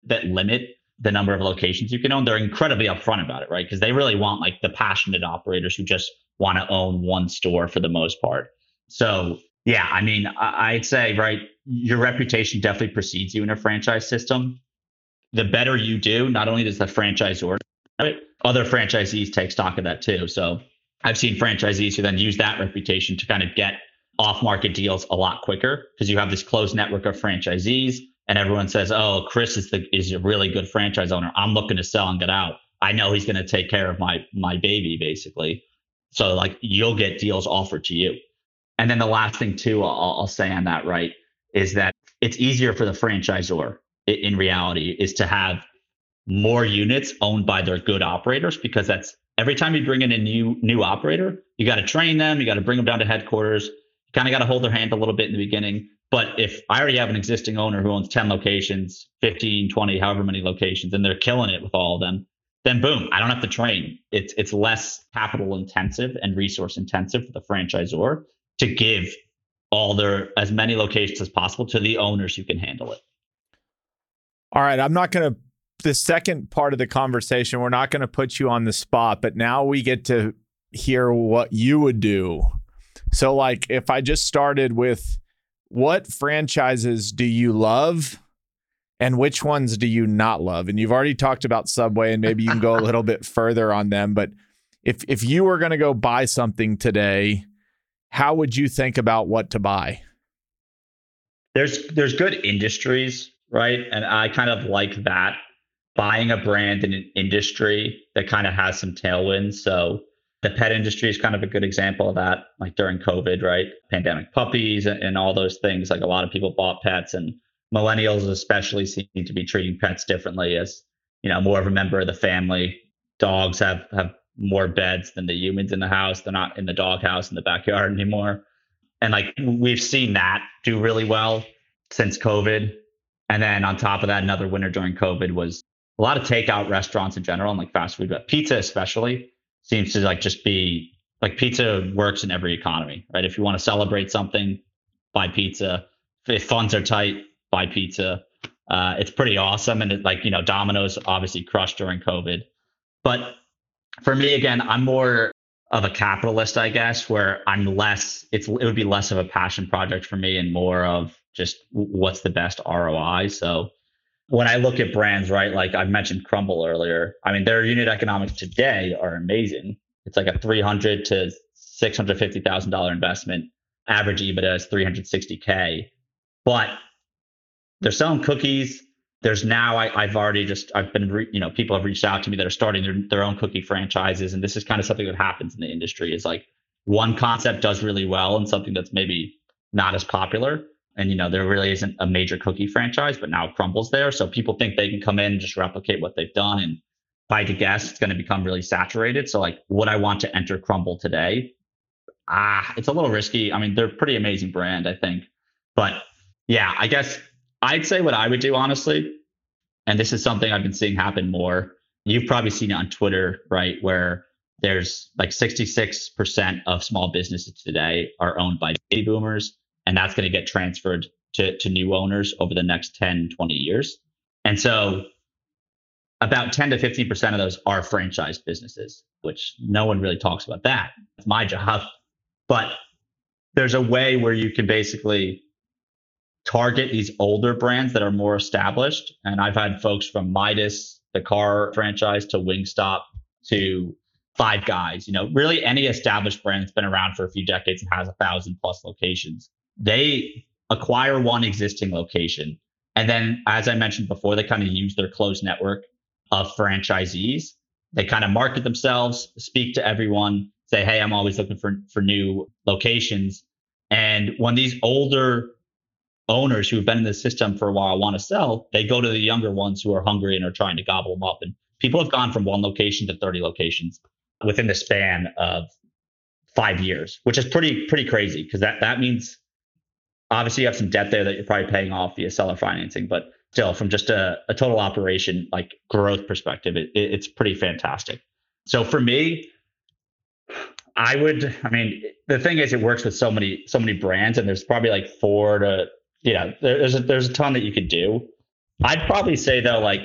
that limit the number of locations you can own, they're incredibly upfront about it, right? Because they really want like the passionate operators who just want to own one store for the most part. So yeah, I mean, I'd say right, your reputation definitely precedes you in a franchise system. The better you do, not only does the franchisor, other franchisees take stock of that too. So I've seen franchisees who then use that reputation to kind of get off market deals a lot quicker because you have this closed network of franchisees and everyone says, "Oh, Chris is the is a really good franchise owner. I'm looking to sell and get out. I know he's going to take care of my my baby basically." So like you'll get deals offered to you. And then the last thing too, I'll, I'll say on that right is that it's easier for the franchisor in reality is to have more units owned by their good operators because that's every time you bring in a new new operator, you got to train them, you got to bring them down to headquarters. You kind of got to hold their hand a little bit in the beginning. But if I already have an existing owner who owns 10 locations, 15, 20, however many locations, and they're killing it with all of them, then boom, I don't have to train. It's it's less capital intensive and resource intensive for the franchisor to give all their as many locations as possible to the owners who can handle it. All right, I'm not going to the second part of the conversation, we're not going to put you on the spot, but now we get to hear what you would do. So, like, if I just started with what franchises do you love And which ones do you not love? And you've already talked about Subway, and maybe you can go a little bit further on them. But if if you were going to go buy something today, how would you think about what to buy? There's there's good industries, right? And I kind of like that buying a brand in an industry that kind of has some tailwinds. So the pet industry is kind of a good example of that, like during COVID, right? Pandemic puppies and, and all those things. Like a lot of people bought pets, and millennials especially seem to be treating pets differently as you know more of a member of the family. Dogs have have more beds than the humans in the house. They're not in the doghouse in the backyard anymore. And like we've seen that do really well since COVID. And then on top of that, another winner during COVID was a lot of takeout restaurants in general and like fast food, but pizza especially seems to like just be like pizza works in every economy, right? If you want to celebrate something, buy pizza. If funds are tight, buy pizza. Uh, it's pretty awesome. And it, like, you know, Domino's obviously crushed during COVID. But for me, again, I'm more of a capitalist, I guess, where I'm less, it's, it would be less of a passion project for me and more of just what's the best ROI. So when I look at brands, right, like I mentioned Crumbl earlier, I mean, their unit economics today are amazing. It's like a 300 to $650,000 investment. Average EBITDA is 360K, but they're selling cookies there's now I, have already just I've been re, you know people have reached out to me that are starting their, their own cookie franchises and this is kind of something that happens in the industry is like one concept does really well and something that's maybe not as popular and you know there really isn't a major cookie franchise but now Crumbl's there. So people think they can come in and just replicate what they've done. And by the guess it's going to become really saturated. So like would I want to enter crumble today? Ah it's a little risky. I mean they're pretty amazing brand I think. But yeah I guess I'd say what I would do, honestly, and this is something I've been seeing happen more. You've probably seen it on Twitter, right? Where there's like 66% of small businesses today are owned by baby boomers, and that's going to get transferred to, to new owners over the next 10, 20 years. And so about 10 to 15% of those are franchise businesses, which no one really talks about that. It's my job. But there's a way where you can basically target these older brands that are more established. And I've had folks from Midas, the car franchise, to Wingstop, to Five Guys, you know, really any established brand that's been around for a few decades and has a thousand plus locations. They acquire one existing location. And then, as I mentioned before, they kind of use their closed network of franchisees. They kind of market themselves, speak to everyone, say, hey, I'm always looking for, for new locations. And when these older owners who have been in the system for a while want to sell, they go to the younger ones who are hungry and are trying to gobble them up. And people have gone from one location to 30 locations within the span of five years, which is pretty pretty crazy because that that means obviously you have some debt there that you're probably paying off via seller financing, but still from just a, a total operation like growth perspective, it, it, it's pretty fantastic. So for me, I would, I mean, the thing is, it works with so many, so many brands, and there's probably like four to yeah, there's a, there's a ton that you could do. I'd probably say though, like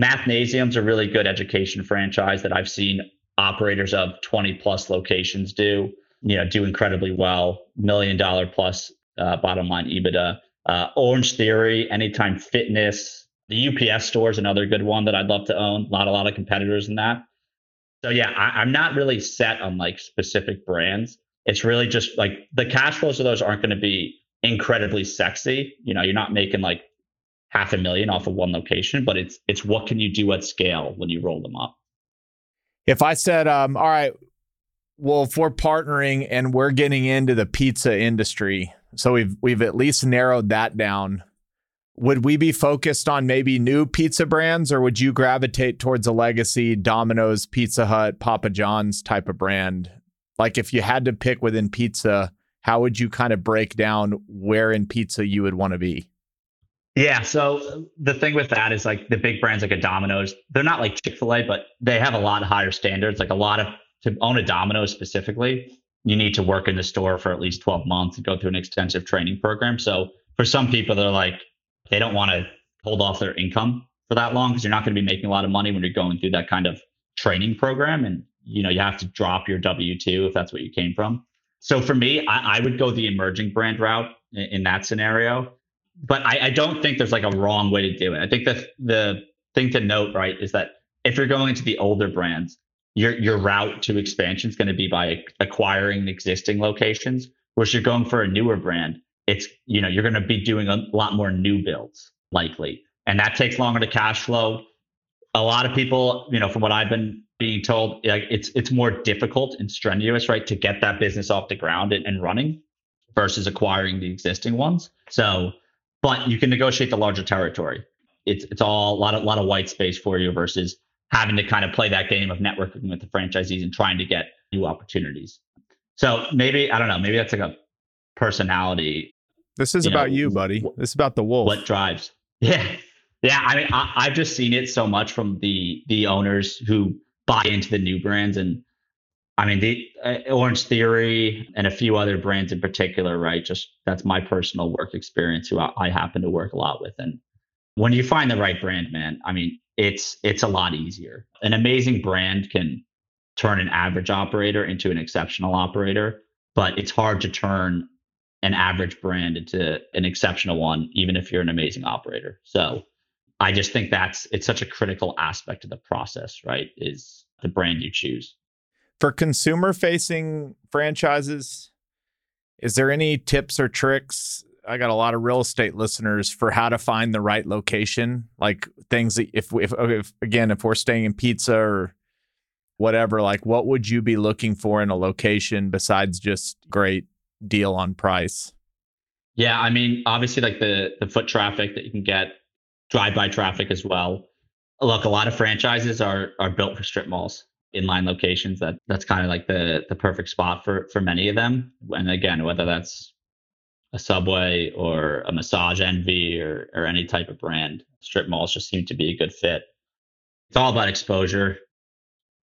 Mathnasium's a really good education franchise that I've seen operators of 20 plus locations do. You know, do incredibly well, million dollar plus uh, bottom line EBITDA. Uh, Orangetheory, Anytime Fitness, the UPS store is another good one that I'd love to own. A lot, a lot of competitors in that. So yeah, I, I'm not really set on like specific brands. It's really just like the cash flows of those aren't going to be incredibly sexy. You know, you're not making like half a million off of one location, but it's it's what can you do at scale when you roll them up. If I said, um, all right, well, if we're partnering and we're getting into the pizza industry, so we've we've at least narrowed that down. Would we be focused on maybe new pizza brands, or would you gravitate towards a legacy Domino's, Pizza Hut, Papa John's type of brand? Like if you had to pick within pizza, how would you kind of break down where in pizza you would want to be? Yeah. So the thing with that is like the big brands like a Domino's, they're not like Chick fil A, but they have a lot higher standards. Like a lot of, to own a Domino's specifically, you need to work in the store for at least 12 months and go through an extensive training program. So for some people, they're like, they don't want to hold off their income for that long because you're not going to be making a lot of money when you're going through that kind of training program. And, you know, you have to drop your W 2 if that's what you came from. So for me, I, I would go the emerging brand route in, in that scenario. but I, I don't think there's like a wrong way to do it. I think the the thing to note, right, is that if you're going into the older brands, your your route to expansion is going to be by acquiring existing locations. Whereas you're going for a newer brand, it's you know you're going to be doing a lot more new builds likely, and that takes longer to cash flow. A lot of people, you know, from what I've been being told, it's it's more difficult and strenuous, right, to get that business off the ground and, and running versus acquiring the existing ones. So, but you can negotiate the larger territory. It's it's all a lot of lot of white space for you versus having to kind of play that game of networking with the franchisees and trying to get new opportunities. So maybe I don't know, maybe that's like a personality. This is you about know, you, buddy. This is about the wolf. What drives? Yeah, yeah. I mean, I, I've just seen it so much from the the owners who buy into the new brands and I mean, the uh, Orangetheory and a few other brands in particular, right? Just that's my personal work experience, who I, I, happen to work a lot with. And when you find the right brand, man, I mean, it's it's a lot easier. An amazing brand can turn an average operator into an exceptional operator, but it's hard to turn an average brand into an exceptional one, even if you're an amazing operator. So I just think that's it's such a critical aspect of the process, right? Is the brand you choose. For consumer facing franchises, is there any tips or tricks? I got a lot of real estate listeners for how to find the right location, like things that if if, if again if we're staying in pizza or whatever, like what would you be looking for in a location besides just great deal on price? Yeah, I mean, obviously like the the foot traffic that you can get, drive by traffic as well. Look, a lot of franchises are are built for strip malls inline locations that that's kind of like the the perfect spot for for many of them and again whether that's a subway or a massage envy or or any type of brand. Strip malls just seem to be a good fit. It's all about exposure.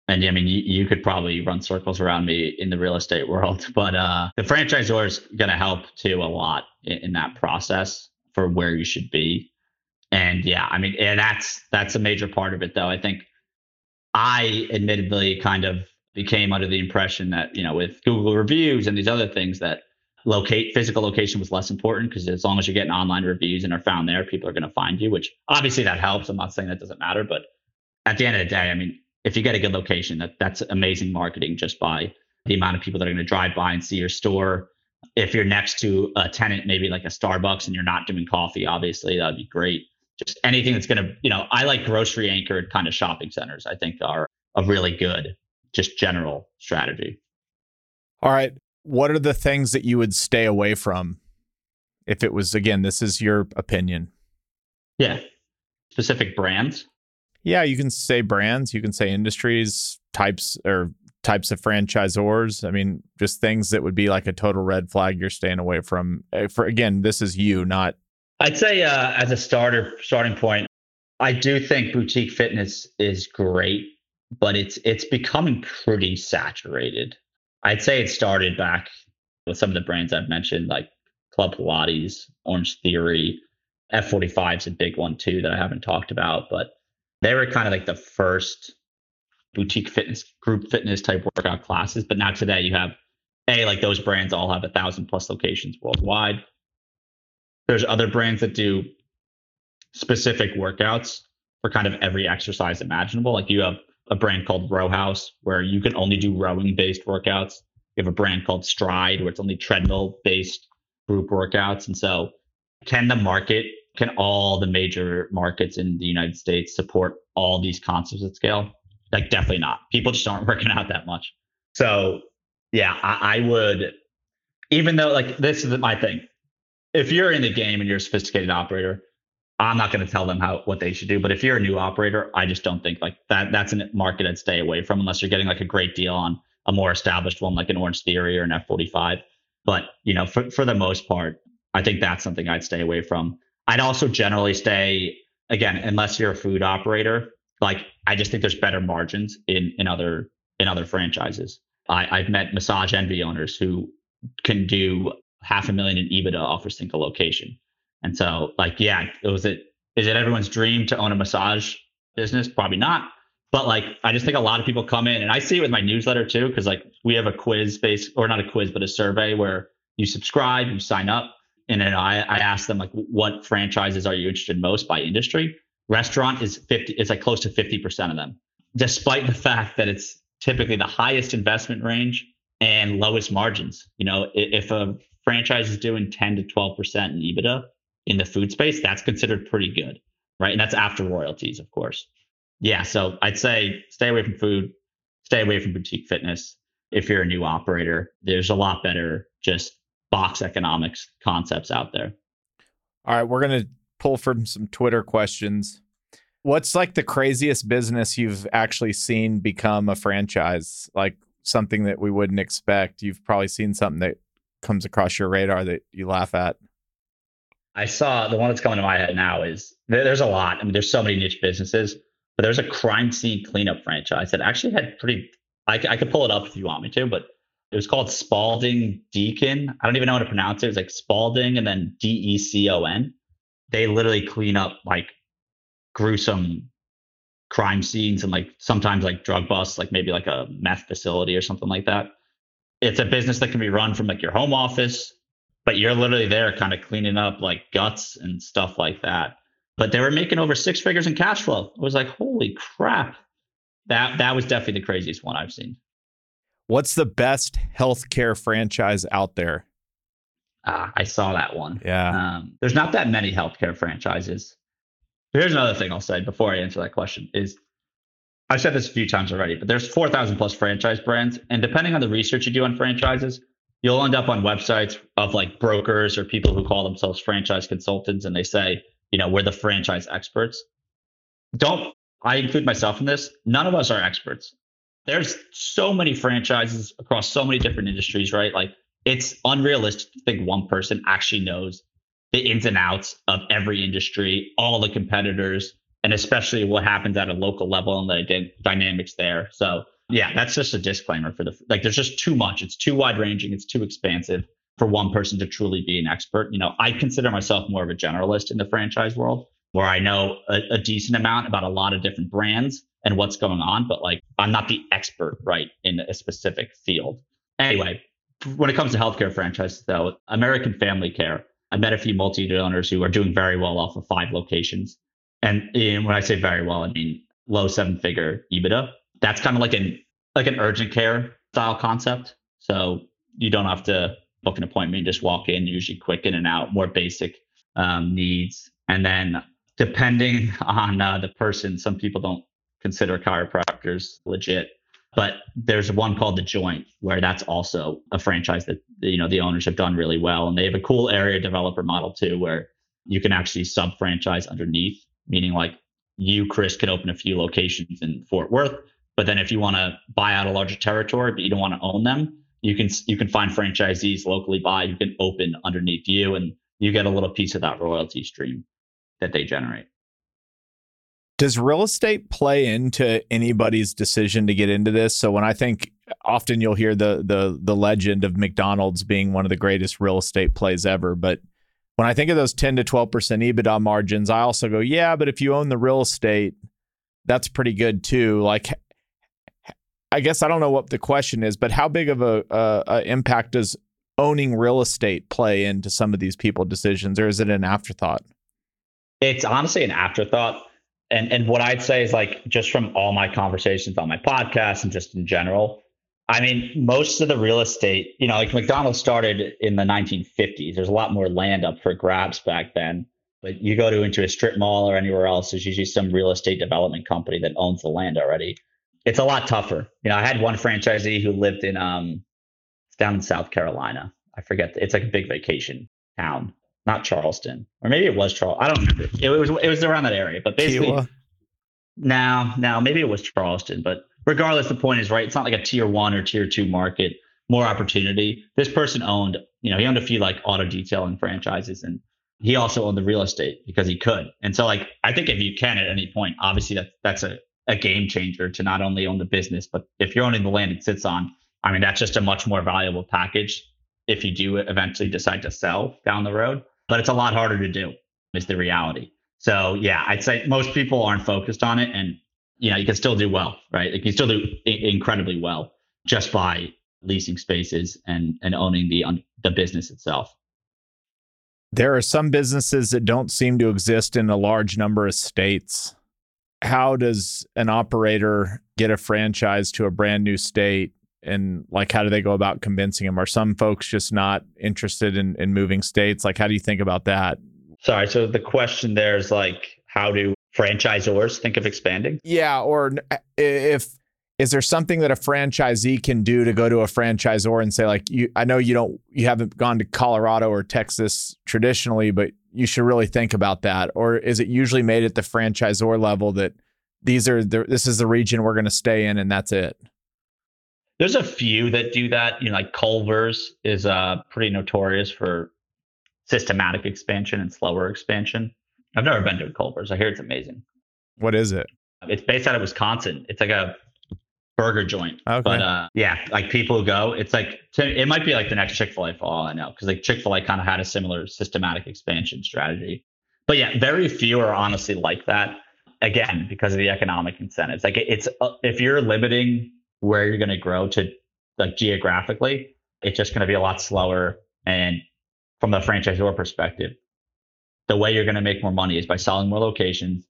And i mean you, you could probably run circles around me in the real estate world but uh the franchisor is going to help too a lot in, in that process for where you should be. And yeah i mean and that's that's a major part of it though. I think I admittedly kind of became under the impression that, you know, with Google reviews and these other things that locate physical location was less important because as long as you're getting online reviews and are found there, people are going to find you, which obviously that helps. I'm not saying that doesn't matter, but at the end of the day, I mean, if you get a good location, that that's amazing marketing just by the amount of people that are going to drive by and see your store. If you're next to a tenant, maybe like a Starbucks, and you're not doing coffee, obviously that'd be great just anything that's going to, you know, I like grocery anchored kind of shopping centers, I think are a really good, just general strategy. All right. What are the things that you would stay away from if it was, again, this is your opinion? Yeah. Specific brands? Yeah. You can say brands, you can say industries, types or types of franchisors. I mean, just things that would be like a total red flag you're staying away from. Eh, for again, this is you, not I'd say uh, as a starter starting point, I do think boutique fitness is great, but it's it's becoming pretty saturated. I'd say it started back with some of the brands I've mentioned, like Club Pilates, Orangetheory, F45 is a big one too that I haven't talked about, but they were kind of like the first boutique fitness group fitness type workout classes. But now today you have a like those brands all have a thousand plus locations worldwide. There's other brands that do specific workouts for kind of every exercise imaginable. Like you have a brand called Row House where you can only do rowing based workouts. You have a brand called Stride where it's only treadmill based group workouts. And so, can the market, can all the major markets in the United States support all these concepts at scale? Like, definitely not. People just aren't working out that much. So, yeah, I, I would, even though, like, this is my thing if you're in the game and you're a sophisticated operator, I'm not going to tell them how what they should do. But if you're a new operator, I just don't think like that. That's a market I'd stay away from unless you're getting like a great deal on a more established one like an Orangetheory or an F45. But you know, for for the most part, I think that's something I'd stay away from. I'd also generally stay again unless you're a food operator. Like I just think there's better margins in in other in other franchises. I, I've met massage envy owners who can do half a million in EBITDA off a single location. And so, like, yeah, it was it. Is it everyone's dream to own a massage business? Probably not. But like, I just think a lot of people come in, and I see it with my newsletter too, because like we have a quiz based, or not a quiz, but a survey where you subscribe, you sign up, and then I, I asked them like, what franchises are you interested in most by industry? Restaurant is 50, it's like close to 50% of them, despite the fact that it's typically the highest investment range and lowest margins. You know, if a franchise is doing 10 to 12% in EBITDA in the food space, that's considered pretty good, right? And that's after royalties, of course. Yeah. So I'd say stay away from food, stay away from boutique fitness. If you're a new operator, there's a lot better just box economics concepts out there. All right. We're going to pull from some Twitter questions. What's like the craziest business you've actually seen become a franchise? Like something that we wouldn't expect. You've probably seen something that comes across your radar that you laugh at. I saw the one that's coming to my head now is there's a lot. I mean, there's so many niche businesses, but there's a crime scene cleanup franchise that actually had pretty. I, I could pull it up if you want me to, but it was called Spaulding Decon. I don't even know how to pronounce it. It was like Spaulding and then D E C O N. They literally clean up like gruesome crime scenes and like sometimes like drug busts, like maybe like a meth facility or something like that. It's a business that can be run from like your home office, but you're literally there kind of cleaning up like guts and stuff like that. But they were making over six figures in cash flow. It was like, holy crap. That that was definitely the craziest one I've seen. What's the best healthcare franchise out there? Ah, I saw that one. Yeah. Um, there's not that many healthcare franchises. Here's another thing I'll say before I answer that question is I've said this a few times already, but there's 4,000 plus franchise brands. And depending on the research you do on franchises, you'll end up on websites of like brokers or people who call themselves franchise consultants and they say, you know, we're the franchise experts. Don't, I include myself in this. None of us are experts. There's so many franchises across so many different industries, right? Like it's unrealistic to think one person actually knows the ins and outs of every industry, all the competitors, and especially what happens at a local level and the dynamics there. So, yeah, that's just a disclaimer for the like. There's just too much. It's too wide ranging. It's too expansive for one person to truly be an expert. You know, I consider myself more of a generalist in the franchise world, where I know a, a decent amount about a lot of different brands and what's going on, but like I'm not the expert, right, in a specific field. Anyway, when it comes to healthcare franchises, though, American Family Care I met a few multi-unit owners who are doing very well off of five locations. And when I say very well, I mean low seven figure EBITDA. That's kind of like an like an urgent care style concept. So you don't have to book an appointment, just walk in, usually quick in and out, more basic um, needs. And then depending on uh, the person, some people don't consider chiropractors legit. But there's one called The Joint where that's also a franchise that you know the owners have done really well, and they have a cool area developer model too, where you can actually sub franchise underneath, meaning like you, Chris, can open a few locations in Fort Worth, but then if you want to buy out a larger territory but you don't want to own them, you can you can find franchisees locally buy, you can open underneath you, and you get a little piece of that royalty stream that they generate. Does real estate play into anybody's decision to get into this? So when I think often you'll hear the the the legend of McDonald's being one of the greatest real estate plays ever, but when I think of those 10 to 12% EBITDA margins, I also go, yeah, but if you own the real estate, that's pretty good too. Like I guess I don't know what the question is, but how big of a, a, a impact does owning real estate play into some of these people decisions or is it an afterthought? It's honestly an afterthought and and what I'd say is like just from all my conversations on my podcast and just in general, I mean, most of the real estate, you know, like McDonald's started in the 1950s. There's a lot more land up for grabs back then. But you go to into a strip mall or anywhere else, there's usually some real estate development company that owns the land already. It's a lot tougher. You know, I had one franchisee who lived in um down in South Carolina. I forget. It's like a big vacation town not Charleston, or maybe it was Charleston. I don't remember. It, was it was around that area, but basically, Kiawah. now now maybe it was Charleston, but regardless, the point is right. It's not like a tier one or tier two market. More opportunity. This person owned, you know, he owned a few like auto detailing franchises, and he also owned the real estate because he could. And so, like, I think if you can at any point, obviously that that's a a game changer to not only own the business, but if you're owning the land it sits on, I mean, that's just a much more valuable package if you do eventually decide to sell down the road but it's a lot harder to do is the reality. So yeah, I'd say most people aren't focused on it and you know, you can still do well, right? Like you can still do incredibly well just by leasing spaces and and owning the um, the business itself. There are some businesses that don't seem to exist in a large number of states. How does an operator get a franchise to a brand new state? And like, how do they go about convincing them? Are some folks just not interested in, in moving states? Like, how do you think about that? Sorry. So the question there is like, how do franchisors think of expanding? Yeah. Or eh, if is there something that a franchisee can do to go to a franchisor and say like you i know you don't you haven't gone to colorado or texas traditionally but you should really think about that or is it usually made at the franchisor level that these are the, this is the region we're going to stay in and that's it? There's a few that do that. You know like culver's is uh pretty notorious for systematic expansion and slower expansion. I've never been to culver's. I hear it's amazing. What is it? It's based out of wisconsin. It's like a burger joint. Okay. But uh, yeah, like people go, it's like it might be like the next Chick Fil A for all I know, because like Chick Fil A kind of had a similar systematic expansion strategy. But yeah, very few are honestly like that. Again, because of the economic incentives. Like it's uh, if you're limiting where you're going to grow to like geographically, it's just going to be a lot slower. And from the franchisor perspective, the way you're going to make more money is by selling more locations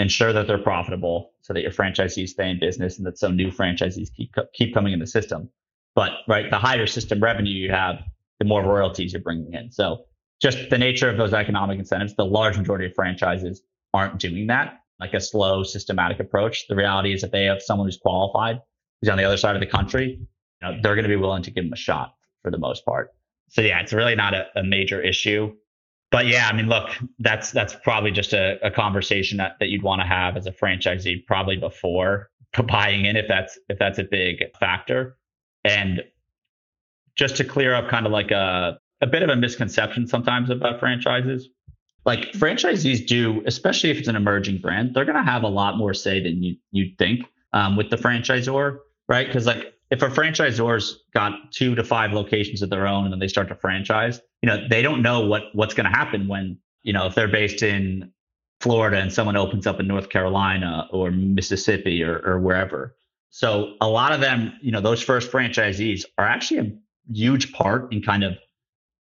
ensure that they're profitable so that your franchisees stay in business and that some new franchisees keep keep coming in the system. But right, the higher system revenue you have, the more royalties you're bringing in. So just the nature of those economic incentives, the large majority of franchises aren't doing that, like a slow, systematic approach. The reality is that they have someone who's qualified, who's on the other side of the country, you know, they're going to be willing to give them a shot for the most part. So yeah, it's really not a, a major issue but yeah, I mean, look, that's that's probably just a, a conversation that, that you'd want to have as a franchisee probably before buying in if that's if that's a big factor. And just to clear up kind of like a a bit of a misconception sometimes about franchises. Like franchisees do, especially if it's an emerging brand, they're to have a lot more say than you you'd think um, with the franchisor, right? Because like if a franchisor's got two to five locations of their own and then they start to franchise, you know, they don't know what what's going to happen when, you know, if they're based in Florida and someone opens up in North Carolina or Mississippi or, or wherever. So a lot of them, you know, those first franchisees are actually a huge part in kind of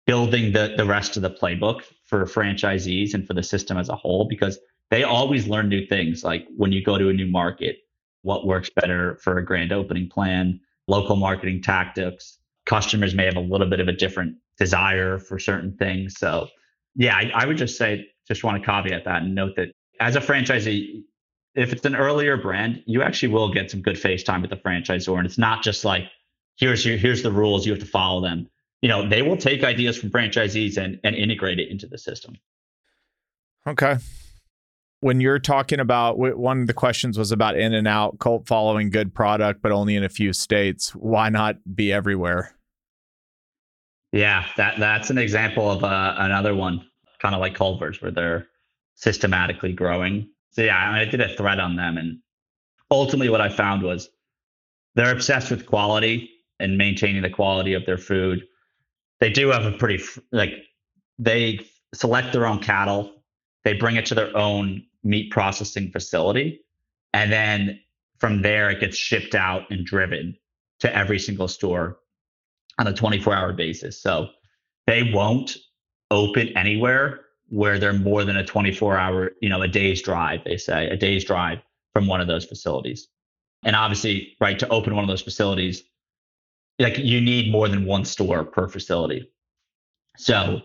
building the the rest of the playbook for franchisees and for the system as a whole because they always learn new things like when you go to a new market what works better for a grand opening plan local marketing tactics. Customers may have a little bit of a different desire for certain things. So, yeah, I, I would just say, just want to caveat that and note that as a franchisee, if it's an earlier brand, you actually will get some good face time with the franchisor. And it's not just like, here's your, here's the rules, you have to follow them. You know, they will take ideas from franchisees and, and integrate it into the system. Okay when you're talking about one of the questions was about In-N-Out cult following good product but only in a few states. Why not be everywhere? Yeah that that's an example of uh, another one kind of like culver's where they're systematically growing. So yeah I, mean, I did a thread on them and ultimately what i found was they're obsessed with quality and maintaining the quality of their food. They do have a pretty like they select their own cattle. They bring it to their own meat processing facility. And then from there, it gets shipped out and driven to every single store on a 24 hour basis. So they won't open anywhere where they're more than a 24 hour, you know, a day's drive, they say, a day's drive from one of those facilities. And obviously, right, to open one of those facilities, like you need more than one store per facility. So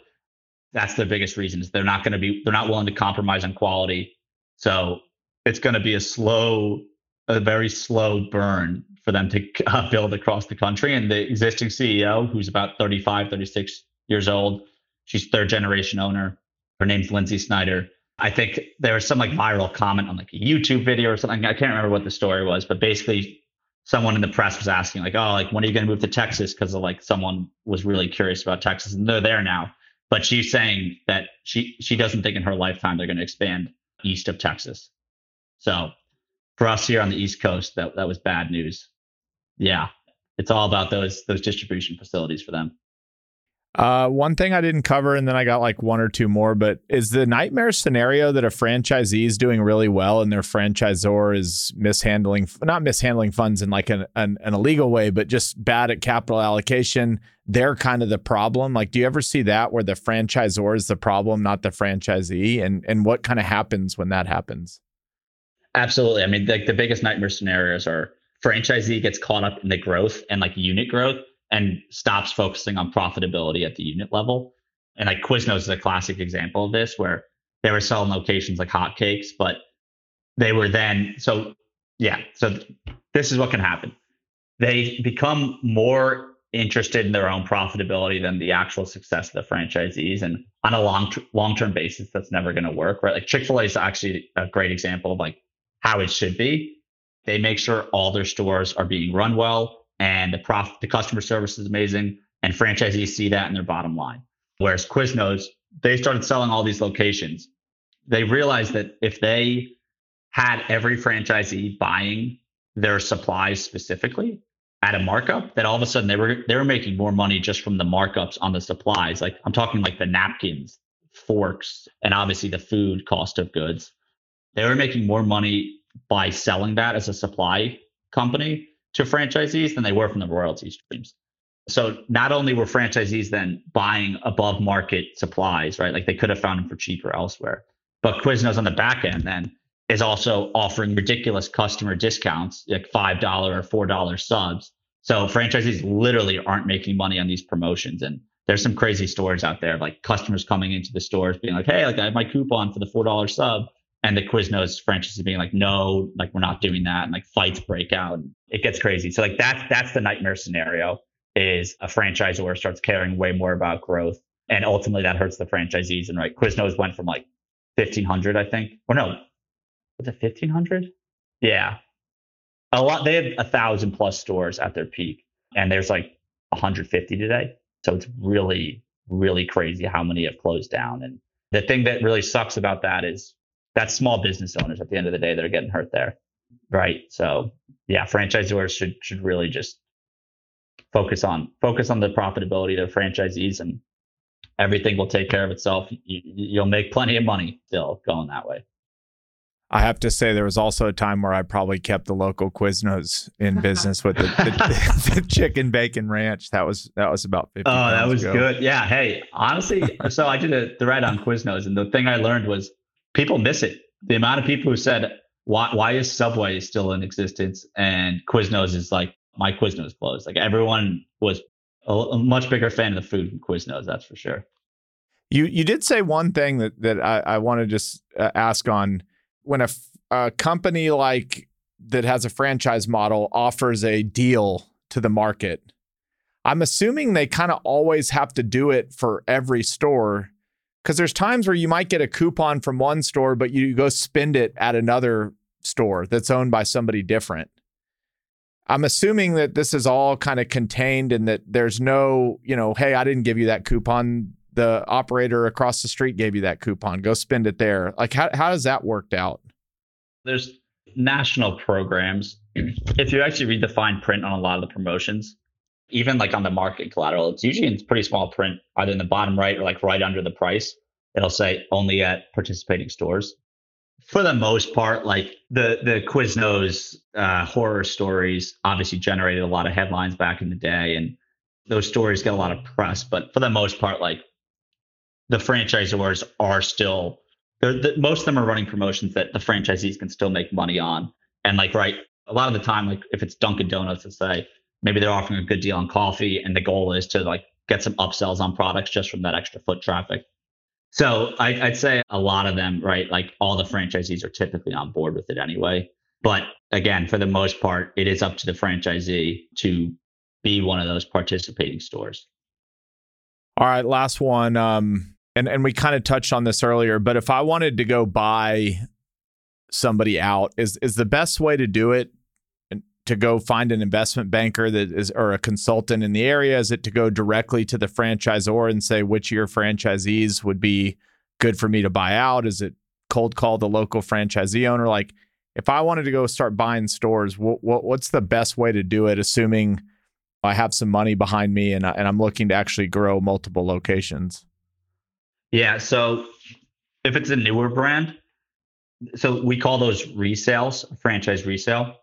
that's the biggest reason is they're not going to be, they're not willing to compromise on quality so it's going to be a slow, a very slow burn for them to uh, build across the country. And the existing CEO, who's about 35, 36 years old, she's third generation owner. Her name's Lynsi Snyder. I think there was some like viral comment on like a YouTube video or something. I can't remember what the story was, but basically someone in the press was asking like, oh, like when are you going to move to Texas? Because like someone was really curious about Texas, and they're there now. But she's saying that she she doesn't think in her lifetime they're going to expand east of Texas. So for us here on the East Coast, that, that was bad news. Yeah. It's all about those those distribution facilities for them. Uh, one thing I didn't cover, and then I got like one or two more, but is the nightmare scenario that a franchisee is doing really well and their franchisor is mishandling, not mishandling funds in like an, an, an illegal way, but just bad at capital allocation. They're kind of the problem. Like, do you ever see that where the franchisor is the problem, not the franchisee? And, and what kind of happens when that happens? Absolutely. I mean, like the biggest nightmare scenarios are franchisee gets caught up in the growth and like unit growth and stops focusing on profitability at the unit level. And like Quiznos is a classic example of this where they were selling locations like hotcakes, but they were then so yeah. So this is what can happen. They become more interested in their own profitability than the actual success of the franchisees. And on a long long term basis, that's never going to work, right? Like Chick Fil A is actually a great example of like how it should be. They make sure all their stores are being run well and the prof the customer service is amazing and franchisees see that in their bottom line. Whereas quiznos they started selling all these locations. They realized that if they had every franchisee buying their supplies specifically at a markup that all of a sudden they were they were making more money just from the markups on the supplies. Like i'm talking like the napkins forks and obviously the food cost of goods. They were making more money by selling that as a supply company to franchisees than they were from the royalty streams. So not only were franchisees then buying above market supplies, right? Like they could have found them for cheaper elsewhere, but Quiznos on the back end then is also offering ridiculous customer discounts, like five dollar or four dollar subs. So franchisees literally aren't making money on these promotions. And there's some crazy stories out there, like customers coming into the stores being like, "Hey, like I have my coupon for the four dollar sub," and the Quiznos franchise is being like, no, like we're not doing that, and like fights break out. It gets crazy. So like that's that's the nightmare scenario is a franchisor starts caring way more about growth, and ultimately that hurts the franchisees. And right, Quiznos went from like fifteen hundred, I think, or no, was it fifteen hundred? Yeah, a lot. They had a thousand plus stores at their peak, and there's like 150 today. So it's really, really crazy how many have closed down. And the thing that really sucks about that is that's small business owners at the end of the day that are getting hurt there. Right. So yeah, franchisors should should really just focus on focus on the profitability of the franchisees and everything will take care of itself. You, you'll make plenty of money still going that way. I have to say, there was also a time where I probably kept the local Quiznos in business with the, the, the, chicken bacon ranch. That was that was about fifty. Oh, that was ago. good. Yeah. Hey, honestly, so I did a thread on Quiznos, and the thing I learned was people miss it. The amount of people who said, why, why is Subway still in existence? And Quiznos is like, my Quiznos closed. Like everyone was a, much bigger fan of the food than Quiznos, that's for sure. You you did say one thing that that I, I want to just uh, ask on when a, a company like that has a franchise model offers a deal to the market. I'm assuming they kind of always have to do it for every store because there's times where you might get a coupon from one store, but you go spend it at another store that's owned by somebody different. I'm assuming that this is all kind of contained and that there's no, you know, hey, I didn't give you that coupon. The operator across the street gave you that coupon. Go spend it there. Like, how, how does that worked out? There's national programs. If you actually read the fine print on a lot of the promotions, even like on the market collateral, it's usually in pretty small print, either in the bottom right or like right under the price. It'll say only at participating stores. For the most part, like the the Quiznos uh, horror stories obviously generated a lot of headlines back in the day, and those stories get a lot of press. But for the most part, like the franchisors are still the, most of them are running promotions that the franchisees can still make money on. And like right, a lot of the time, like if it's Dunkin' Donuts, let's say maybe they're offering a good deal on coffee and the goal is to like get some upsells on products just from that extra foot traffic. So I, i'd say a lot of them right like all the franchisees are typically on board with it anyway. But again for the most part it is up to the franchisee to be one of those participating stores. All right last one um and and we kind of touched on this earlier but if i wanted to go buy somebody out is is the best way to do it to go find an investment banker that is or a consultant in the area? Is it to go directly to the franchisor and say which of your franchisees would be good for me to buy out? Is it cold call the local franchisee owner? Like, if I wanted to go start buying stores, what, what what's the best way to do it? Assuming I have some money behind me and, and I'm looking to actually grow multiple locations? Yeah. So if it's a newer brand, so we call those resales, franchise resale.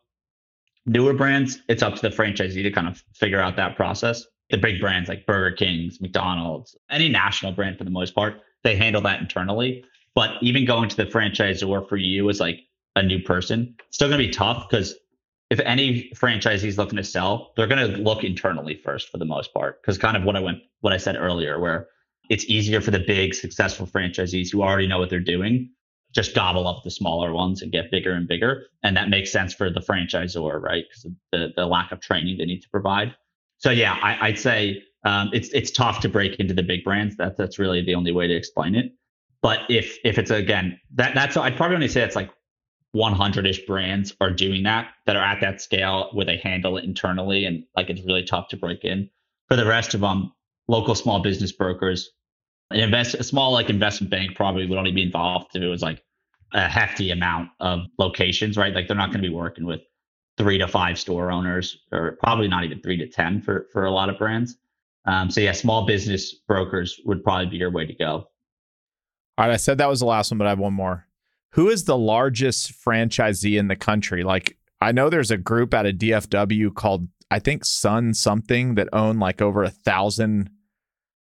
Newer brands, it's up to the franchisee to kind of figure out that process. The big brands like Burger King's, McDonald's, any national brand for the most part, they handle that internally. But even going to the franchisor for you as like a new person, it's still going to be tough because if any franchisee is looking to sell, they're going to look internally first for the most part. Because kind of what I went, what I said earlier, where it's easier for the big successful franchisees who already know what they're doing just gobble up the smaller ones and get bigger and bigger. And that makes sense for the franchisor, right? Because the, the lack of training they need to provide. So yeah, I, would say um, it's it's tough to break into the big brands. That that's really the only way to explain it. But if if it's again that that's I'd probably only say it's like 100ish brands are doing that that are at that scale where they handle it internally and like it's really tough to break in. For the rest of them, local small business brokers, an invest a small like investment bank probably would only be involved if it was like a hefty amount of locations, right? Like they're not going to be working with three to five store owners, or probably not even three to ten for for a lot of brands. Um, so yeah, small business brokers would probably be your way to go. All right, I said that was the last one, but I have one more. Who is the largest franchisee in the country? Like I know there's a group at a DFW called I think Sun something that own like over a thousand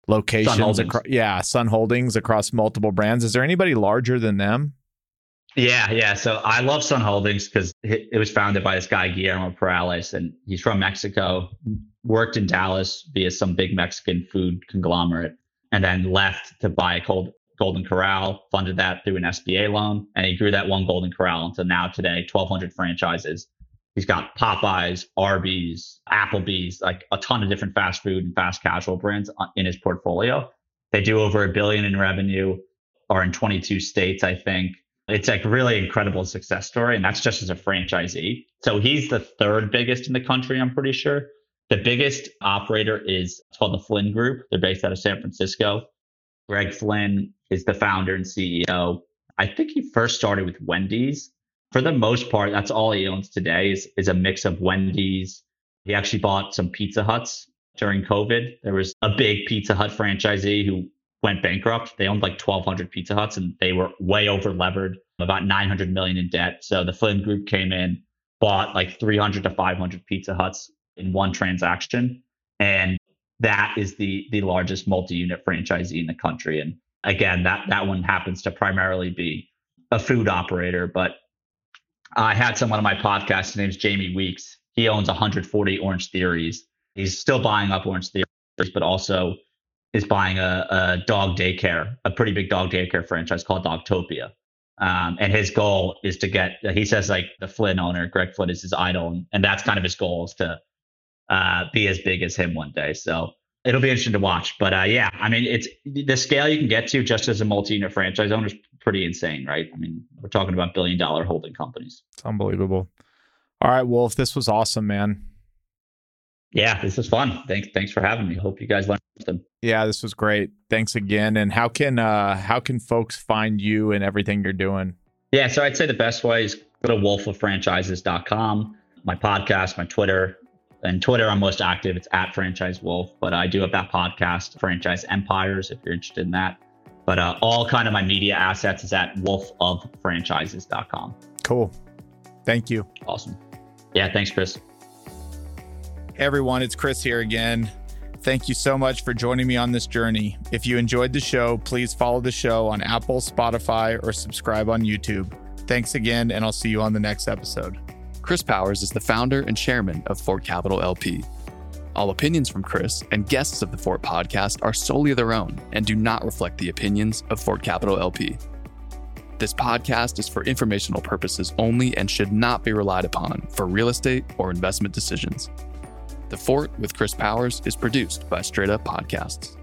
locations across yeah sun holdings across multiple brands. Is there anybody larger than them? Yeah yeah. So i love sun holdings because it was founded by this guy guillermo perales and he's from mexico worked in dallas via some big mexican food conglomerate and then left to buy a cold golden corral funded that through an sba loan and he grew that one golden corral until now today 1200 franchises He's got Popeyes, Arby's, Applebee's, like a ton of different fast food and fast casual brands uh, in his portfolio. They do over a billion in revenue, are in 22 states, I think. It's like really incredible success story, and that's just as a franchisee. So he's the third biggest in the country, I'm pretty sure. The biggest operator is it's called the Flynn Group. They're based out of San Francisco. Greg Flynn is the founder and CEO. I think he first started with Wendy's for the most part, that's all he owns today is, is a mix of Wendy's. He actually bought some Pizza Huts during COVID. There was a big Pizza Hut franchisee who went bankrupt. They owned like 1,200 Pizza Huts and they were way over levered, about 900 million in debt. So the Flynn Group came in, bought like 300 to 500 Pizza Huts in one transaction, and that is the the largest multi-unit franchisee in the country. And again, that that one happens to primarily be a food operator, but I had someone on my podcast. His name's Jamie Weeks. He owns 140 Orangetheories. He's still buying up Orangetheories, but also is buying a, a dog daycare, a pretty big dog daycare franchise called Dogtopia. Um, and his goal is to get, he says, like the Flynn owner, Greg Flynn is his idol. And and that's kind of his goal is to uh, be as big as him one day. So it'll be interesting to watch. But uh, yeah, I mean, it's the scale you can get to just as a multi-unit franchise owner is pretty insane, right? I mean, we're talking about billion-dollar holding companies. It's unbelievable. All right, Wolf, this was awesome, man. Yeah, this was fun. Thanks, thanks for having me. Hope you guys learned something. Yeah, this was great. Thanks again. And how can uh how can folks find you and everything you're doing? Yeah, so I'd say the best way is go to wolfoffranchises.com, my podcast, my Twitter, and Twitter, I'm most active. It's at Franchise Wolf, but I do have that podcast, Franchise Empires, if you're interested in that. But uh, all kind of my media assets is at wolfoffranchises.com. Cool. Thank you. Awesome. Yeah, thanks, Chris. Hey, everyone, it's Chris here again. Thank you so much for joining me on this journey. If you enjoyed the show, please follow the show on Apple, Spotify, or subscribe on YouTube. Thanks again, and I'll see you on the next episode. Chris Powers is the founder and chairman of Fort Capital LP. All opinions from Chris and guests of the Fort podcast are solely their own and do not reflect the opinions of Fort Capital LP. This podcast is for informational purposes only and should not be relied upon for real estate or investment decisions. The Fort with Chris Powers is produced by Straight Up Podcasts.